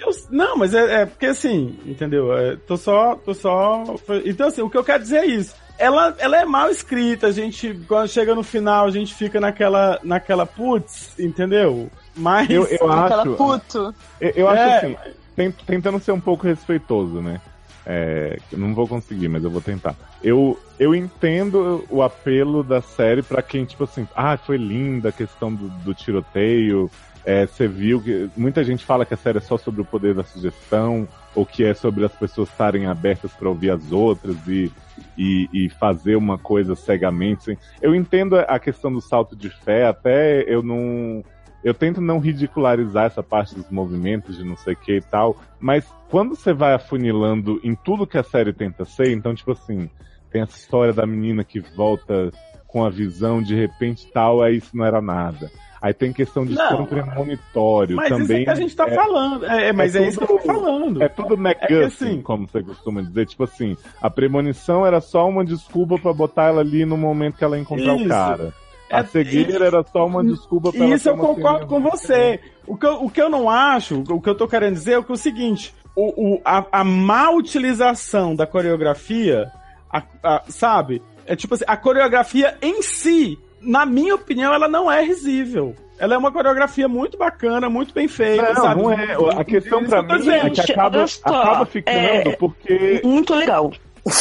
Eu- não, mas é, é porque assim, entendeu? É, tô só, tô só. Então assim, o que eu quero dizer é isso. Ela, ela é mal escrita, a gente quando chega no final a gente fica naquela, naquela putz, entendeu? Mas Eu, eu acho. puto. Eu, eu acho É, assim, tent- tentando ser um pouco respeitoso, né? É, não vou conseguir, mas eu vou tentar. Eu, eu entendo o apelo da série pra quem, tipo assim, ah, foi linda a questão do, do tiroteio. É, você viu que muita gente fala que a série é só sobre o poder da sugestão, ou que é sobre as pessoas estarem abertas pra ouvir as outras e, e, e fazer uma coisa cegamente. Eu entendo a questão do salto de fé, até eu não. Eu tento não ridicularizar essa parte dos movimentos de não sei o que e tal, mas quando você vai afunilando em tudo que a série tenta ser, então, tipo assim, tem essa história da menina que volta com a visão de repente tal, aí isso não era nada. Aí tem questão de Não, premonitório mas isso também. é que a gente tá é, falando. É, é, mas é, é isso que eu tô falando. é tudo É MacGuffin, assim- como você costuma dizer. Tipo assim, a premonição era só uma desculpa pra botar ela ali no momento que ela encontrar Isso. o cara. A É- cegueira era só uma desculpa pra ela Isso eu concordo com você. O que, eu, o que eu não acho, o que eu tô querendo dizer é o, que é o seguinte: o, o- a, a má utilização da coreografia, a- a- sabe? É tipo assim, a coreografia em si, na minha opinião, ela não é risível. Ela é uma coreografia muito bacana, muito bem feita, Não, sabe? não é. A questão pra mim é que acaba, acaba ficando é- porque. Muito legal. [LAUGHS]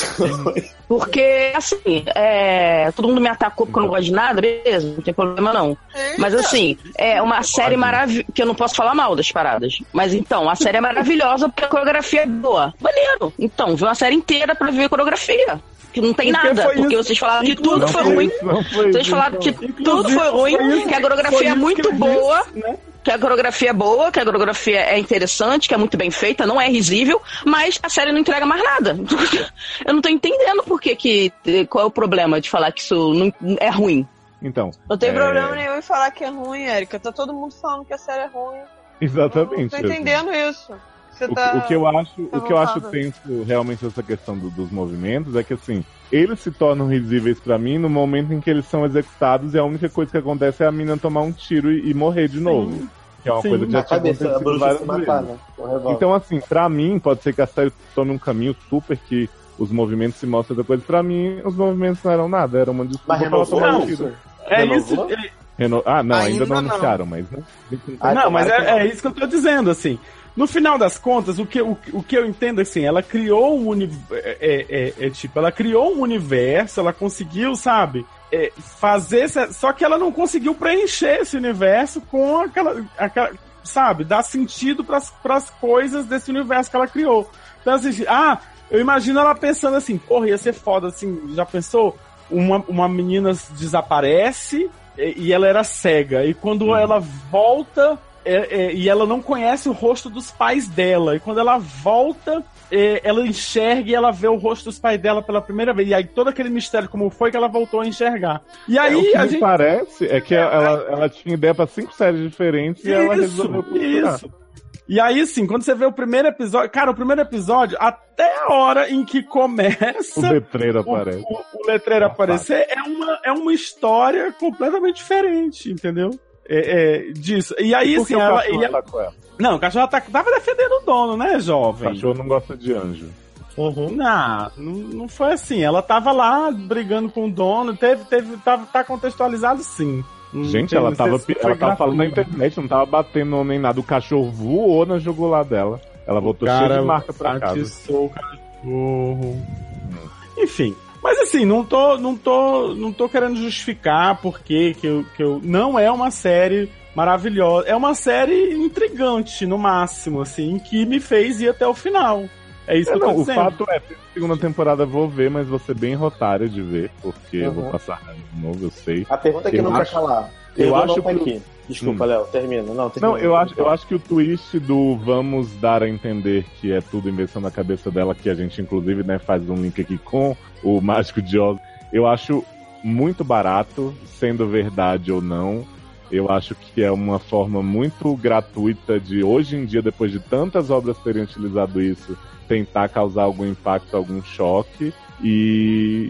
Porque, assim, é, todo mundo me atacou porque eu não gosto de nada, beleza, não tem problema não. Mas, assim, é uma série maravilhosa, que eu não posso falar mal das paradas. Mas, então, a série é maravilhosa porque a coreografia é boa. Maneiro. Então, vê uma série inteira pra ver a coreografia. Que não tem nada, foi porque isso. vocês falaram que tudo Não foi foi ruim. foi Vocês falaram que então. tudo foi ruim, foi isso- que a coreografia é muito que eu boa disse, né? que a coreografia é boa, que a coreografia é interessante, que é muito bem feita, não é risível, mas a série não entrega mais nada. [LAUGHS] Eu não tô entendendo por que, que qual é o problema de falar que isso não, é ruim. Então. Não tem é, problema nenhum em falar que é ruim, Erika. Tá todo mundo falando que a série é ruim. Exatamente. Não tô entendendo isso. Você O, tá. o que eu acho, tá o que eu acho tenso realmente essa questão do- dos movimentos é que assim, eles se tornam risíveis pra mim no momento em que eles são executados e a única coisa que acontece é a mina tomar um tiro e, e morrer de novo. Que é uma Sim. coisa que já tinha cabeça, acontecido matar, vezes. né? Então, assim, pra mim, pode ser que a série tome um caminho super que os movimentos se mostrem outra coisa. Pra mim, os movimentos não eram nada, era uma desculpa Mas pra renovou tomar um Não. tiro. É Renovou? isso. é- Reno... Ah, não, ainda, Ainda não não. anunciaram, mas né? Ah, não, mas é, é isso que eu tô dizendo, assim. No final das contas, o que, o, o que eu entendo assim, ela criou um universo. É, é- é tipo, ela criou um universo, ela conseguiu, sabe? é, fazer. essa- Só que ela não conseguiu preencher esse universo com aquela. aquela sabe? Dar sentido pras, pras coisas desse universo que ela criou. Então, assim, ah, eu imagino ela pensando assim, porra, ia ser foda, assim, já pensou? Uma, uma menina desaparece e, e ela era cega. E quando ela volta, é- é, e ela não conhece o rosto dos pais dela. E quando ela volta, é, ela enxerga e ela vê o rosto dos pais dela pela primeira vez. E aí todo aquele mistério, como foi que ela voltou a enxergar. E É, o aí que a me gente. parece é que ela, ela tinha ideia pra cinco séries diferentes e ela resolveu costurar. isso. E aí, assim, quando você vê o primeiro episódio. Cara, o primeiro episódio, até a hora em que começa. O letreiro o, aparece. o- o letreiro aparecer é uma, é uma história completamente diferente, entendeu? É, é, disso. E aí, Por assim, o ela, ele- tá com ela? Não, o cachorro tá, tava defendendo o dono, né, O jovem? cachorro não gosta de anjo. Uhum. Não, não, não foi assim. Ela tava lá brigando com o dono, teve, teve, tava, tá contextualizado sim. Gente, tem- ela tava, se ela tava falando na internet, não tava batendo nem nada. O cachorro voou na jugular dela. Ela voltou cheia de marca pra casa. o cachorro. Enfim. Mas assim, não tô, não tô, não tô querendo justificar porque que eu, que eu não é uma série maravilhosa. É uma série intrigante, no máximo, assim, que me fez ir até o final. É isso É, que eu tô não, o dizendo. fato é, segunda temporada eu vou ver, mas vou ser bem rotário de ver, porque eu vou Uhum. passar de novo, eu sei. A pergunta que Eu não acho- quer calar. Eu Eu acho não que-. Desculpa, Hum. Léo, termina. Não, termina. Não, eu acho, eu acho que o twist do vamos dar a entender que é tudo invenção da cabeça dela, que a gente inclusive né, faz um link aqui com o Mágico de Oz, eu acho muito barato, sendo verdade ou não. Eu acho que é uma forma muito gratuita de, hoje em dia, depois de tantas obras terem utilizado isso, tentar causar algum impacto, algum choque. E.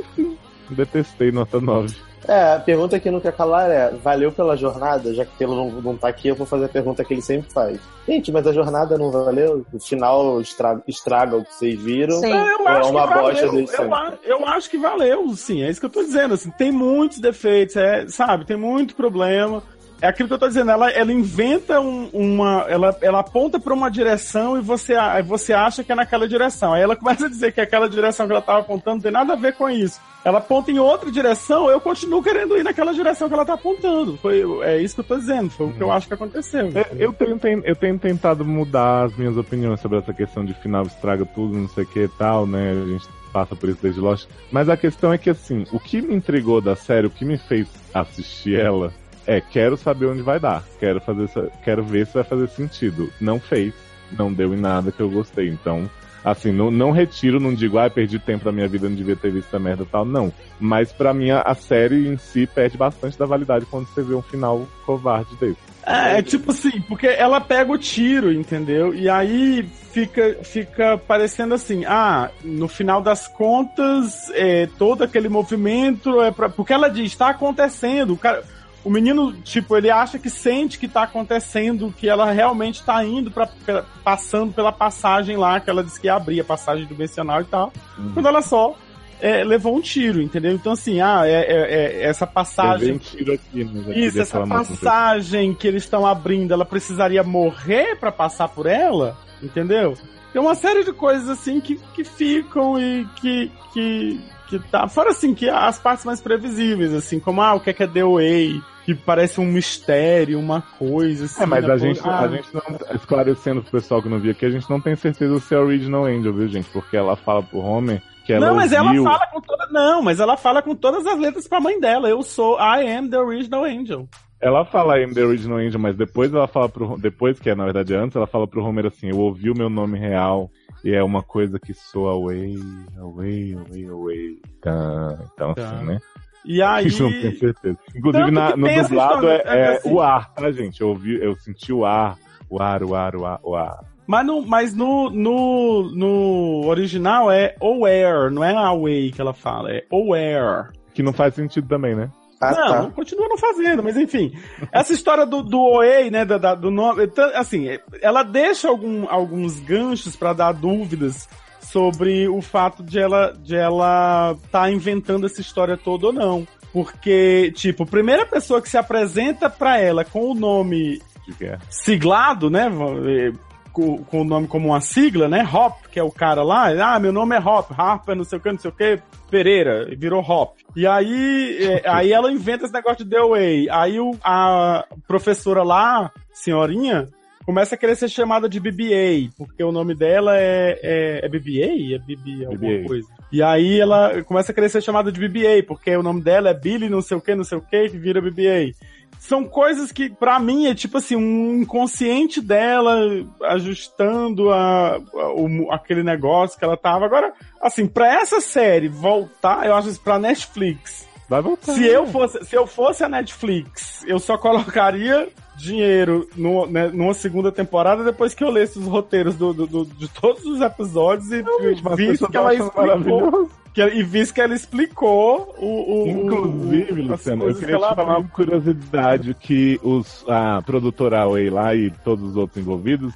Enfim, detestei nota 9. É, a pergunta que não quer calar é: valeu pela jornada? Já que ele não, não tá aqui, eu vou fazer a pergunta que ele sempre faz. Gente, mas a jornada não valeu? O final estraga, estraga o que vocês viram? Sim. É, eu Ou é acho uma que bosta valeu. eu, a- eu acho que valeu, sim. É isso que eu tô dizendo. Assim, tem muitos defeitos, é, sabe? Tem muito problema. É aquilo que eu tô dizendo. Ela, ela inventa um- uma. Ela, ela aponta pra uma direção e você, você acha que é naquela direção. Aí ela começa a dizer que aquela direção que ela tava apontando não tem nada a ver com isso. Ela aponta em outra direção, eu continuo querendo ir naquela direção que ela tá apontando. Foi, é isso que eu tô dizendo. Foi o que eu acho que aconteceu. É, Eu tenho, ten- eu tenho tentado mudar as minhas opiniões sobre essa questão de final estraga tudo, não sei o que e tal, né? A gente passa por isso desde Lost. Mas a questão é que, assim, o que me intrigou da série, o que me fez assistir ela, é quero saber onde vai dar. Quero, fazer, quero ver se vai fazer sentido. Não fez, não deu em nada que eu gostei. Então, assim, não, não retiro, não digo, ah, perdi tempo da minha vida, não devia ter visto essa merda e tal. Não. Mas pra mim, a, série em si perde bastante da validade quando você vê um final covarde desse. É, é tipo assim, porque ela pega o tiro, entendeu? E aí fica, fica parecendo assim, ah, no final das contas, é, todo aquele movimento é pra. Porque ela diz, tá acontecendo. O, cara, o menino, tipo, ele acha que sente que tá acontecendo, que ela realmente tá indo para passando pela passagem lá, que ela disse que ia abrir a passagem dimensional e tal. Quando ela só é, levou um tiro, entendeu? Então, assim, ah, é, é- é essa passagem. um tiro aqui, né? Já Isso, essa passagem que eles estão abrindo, ela precisaria morrer pra passar por ela, entendeu? Tem uma série de coisas assim que, que ficam e que, que, que tá. Fora assim, que as partes mais previsíveis, assim, como ah, o que é que é The Way, que parece um mistério, uma coisa, assim. É, mas a depois- gente, ah, a gente não, esclarecendo pro pessoal que não viu aqui, a gente não tem certeza se é Original Angel, viu, gente? Porque ela fala pro Homer que ela não, mas ela ouviu... fala com toda. Não, mas ela fala com todas as letras pra mãe dela. Eu sou I am the original angel. Ela fala I'm the Original Angel, mas depois ela fala pro... Depois, que é na verdade antes, ela fala pro Homer assim, eu ouvi o meu nome real e é uma coisa que soa away, away, away, away. Tá, então Tá. assim, né? E [LAUGHS] aí. Isso não tenho certeza. Inclusive na- no dublado é, história, é é assim- o ar, tá, gente? Eu ouvi, eu senti o ar, o ar, o ar, o ar, o ar. Mas, no, mas no, no, no original é aware, não é away que ela fala, é aware. Que não faz sentido também, né? Ah, não, tá. não continua não fazendo, mas enfim. Essa história do, do OEI, né, da, da- do nome, então, assim, ela deixa algum, alguns ganchos pra dar dúvidas sobre o fato de ela de ela tá inventando essa história toda ou não. Porque, tipo, a primeira pessoa que se apresenta pra ela com o nome guerra. siglado, né? Com, com o nome como uma sigla, né? Hop, que é o cara lá. Ah, meu nome é Hop, Harper, não sei o que, não sei o que, Pereira, virou Hop. E aí, eh, [LAUGHS] aí ela inventa esse negócio de The Way. Aí o, a professora lá, senhorinha, começa a querer ser chamada de BBA, porque o nome dela é, é, é BBA? É BB alguma BBA. coisa. E aí ela começa a querer ser chamada de BBA, porque o nome dela é Billy não sei o que, não sei o que, que vira BBA são coisas que, pra mim, é tipo assim, um inconsciente dela ajustando a, a- o- aquele negócio que ela tava. Agora, assim, pra essa série voltar, eu acho que pra Netflix. Vai voltar. Se eu fosse, se eu fosse a Netflix, eu só colocaria dinheiro no, né, numa segunda temporada depois que eu lesse os roteiros do, do- do- de todos os episódios e visse pessoas que ela explicou. que- e visse que ela explicou o. o- o- Inclusive, as Luciano, eu queria que te falar uma curiosidade que os, a produtora Away lá e todos os outros envolvidos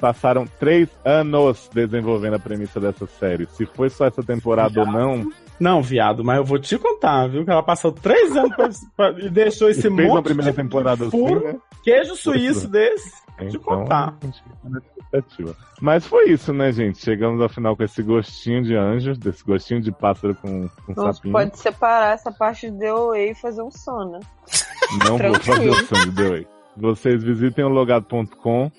passaram três anos desenvolvendo a premissa dessa série. Se foi só essa temporada ou não, Não, viado, mas eu vou te contar, viu? Que ela passou três anos pra, pra- e deixou esse fez uma monte primeira de temporada assim, furo, né? queijo suíço desse. De Então, contar. a gente fica na expectativa. Mas foi isso, né, gente? Chegamos ao final com esse gostinho de anjo, desse gostinho de pássaro com, com Não sapinho. pode separar essa parte de DOA e fazer um sono. Não vou fazer o som de The Way. Vocês visitem o logado.com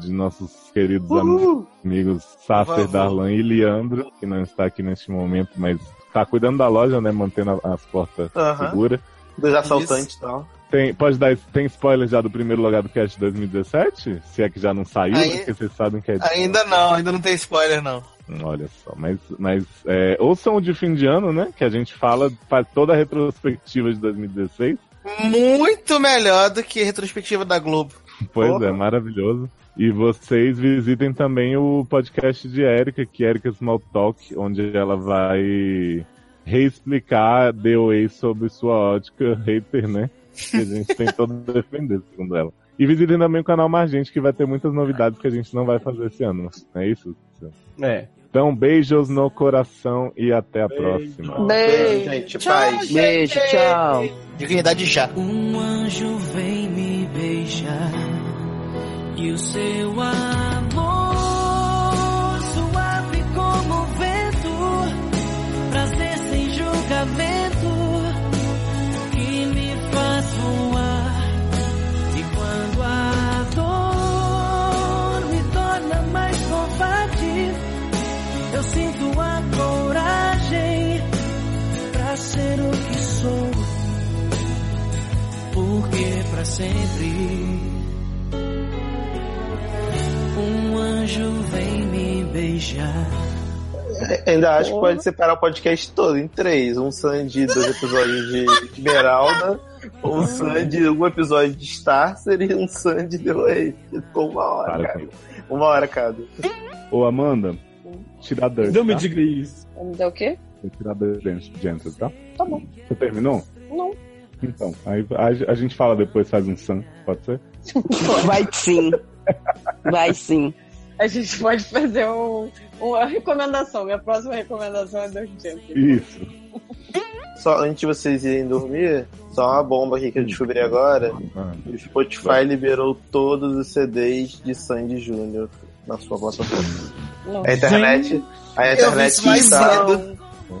de nossos queridos am- amigos Sasser, favor. Darlan e Leandro, que não está aqui neste momento, mas está cuidando da loja, né? Mantendo as portas seguras. Dos assaltantes e tal. Tem, pode dar, tem spoiler já do primeiro Logado Cast de 2017? Se é que já não saiu, Aí- porque vocês sabem que é Ainda não, ainda não tem spoiler, não. Olha só, mas, mas é, ouçam o de fim de ano, né? Que a gente fala, faz toda a retrospectiva de 2016. Muito melhor do que a retrospectiva da Globo. Pois Porra. é, maravilhoso. E vocês visitem também o podcast de Erika, que é Erika Small Talk, onde ela vai reexplicar The Way sobre sua ótica hater, né? Que a gente tem todo a defender, segundo ela. E visitem também o canal Margente, que vai ter muitas novidades que a gente não vai fazer esse ano. É isso? É. Então, beijos no coração e até a próxima. Beijo, gente. Paz. Beijo, tchau. Dignidade já. Um anjo vem me beijar e o seu amor suave como o vento, prazer porque pra sempre um anjo vem me beijar. Ainda acho que pode separar o podcast todo em três. Um Sandy, dois episódios de [LAUGHS] Esmeralda, um Sandy, um episódio de Starcer e um Sandy The Way. Ficou uma hora, Para cara. Uma hora cada. Ô, Amanda, tira a Dirt, Não me tá? diga isso. Me deu o quê? Tirar Gentle, tá? Tá bom. Você terminou? Não. Então, aí a, a gente fala depois, faz um sam, pode ser? [LAUGHS] Vai sim. Vai sim. A gente pode fazer um, uma recomendação. Minha próxima recomendação é Tempos. Isso. Só antes de vocês irem dormir, só uma bomba aqui que eu descobri agora. Ah, O Spotify liberou todos os CDs de Sandy Júnior na sua plataforma. A internet, a internet está,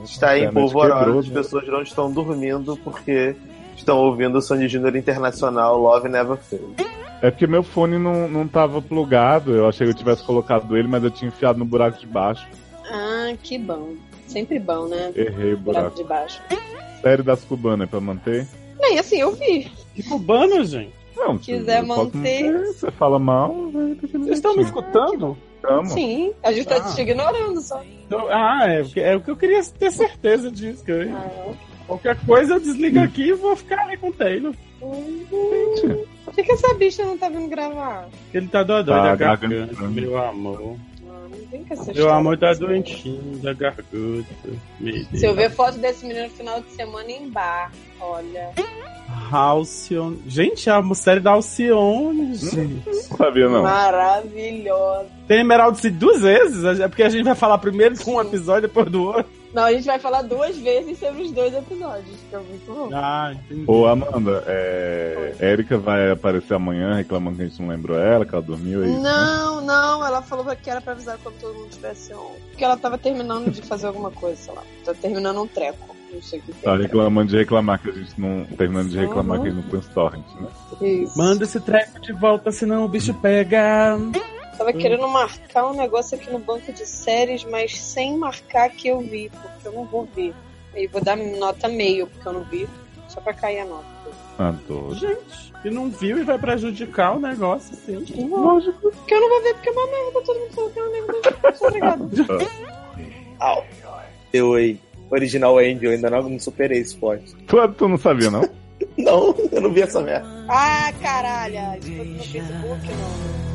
está em internet polvorosa. As né? pessoas não estão dormindo porque estão ouvindo o Sandy Júnior Internacional Love Never Fails. É porque meu fone não, não tava plugado, eu achei que eu tivesse colocado ele, mas eu tinha enfiado no buraco de baixo. Ah, que bom. Sempre bom, né? Errei o Buraco buraco. de baixo. Série das cubanas, é pra manter? Nem assim, eu vi. Que cubano, gente? Não, Quiser eu posso manter. Você fala mal, vai ter que Vocês estão me escutando? Tamo. Sim, a gente tá Ah. te ignorando só. Então, ah, é, é o que eu queria ter certeza disso. Que eu- Ah, qualquer coisa eu desligo aqui e vou ficar ali com o Taylor. Uhum. Por que, que essa bicha não tá vindo gravar? Ele tá dodói Tá da garganta, meu amor. Ah, Meu amor tá doentinho da garganta. Se eu ver foto desse menino no final de semana em bar, olha. Halcyon. Gente, é a série da Alcione, gente. Não sabia, não. Maravilhosa. Tem Emerald City duas vezes? É porque a gente vai falar primeiro com um episódio, depois do outro. Não, a gente vai falar duas vezes sobre os dois episódios, que é muito bom. Ah, entendi. Ô, Amanda, é... Érica vai aparecer amanhã reclamando que a gente não lembrou ela, que ela dormiu aí. Não, não, ela falou que era pra avisar quando todo mundo tivesse on. Porque ela tava terminando de fazer alguma coisa, sei lá. Tá terminando um treco. Não sei o que que Tá é. reclamando de reclamar que a gente não. Terminando de reclamar Uhum. que a gente não os torrent, né? Isso. Manda esse treco de volta, senão o bicho pega. Tava querendo marcar um negócio aqui no banco de séries, mas sem marcar que eu vi, porque eu não vou ver. Aí vou dar nota meio, porque eu não vi, só pra cair a nota. Ah, tô. Gente, e não viu e vai prejudicar o negócio, sim. Lógico. Porque eu não vou ver, porque é uma merda, todo mundo falou que é uma merda. Sou obrigado. [LAUGHS] Au. The Way. Original Angel, ainda não, não superei esse pote. Tu, tu não sabia, não? [LAUGHS] Não, eu não vi essa merda. Ah, caralho! Isso foi no Facebook, não.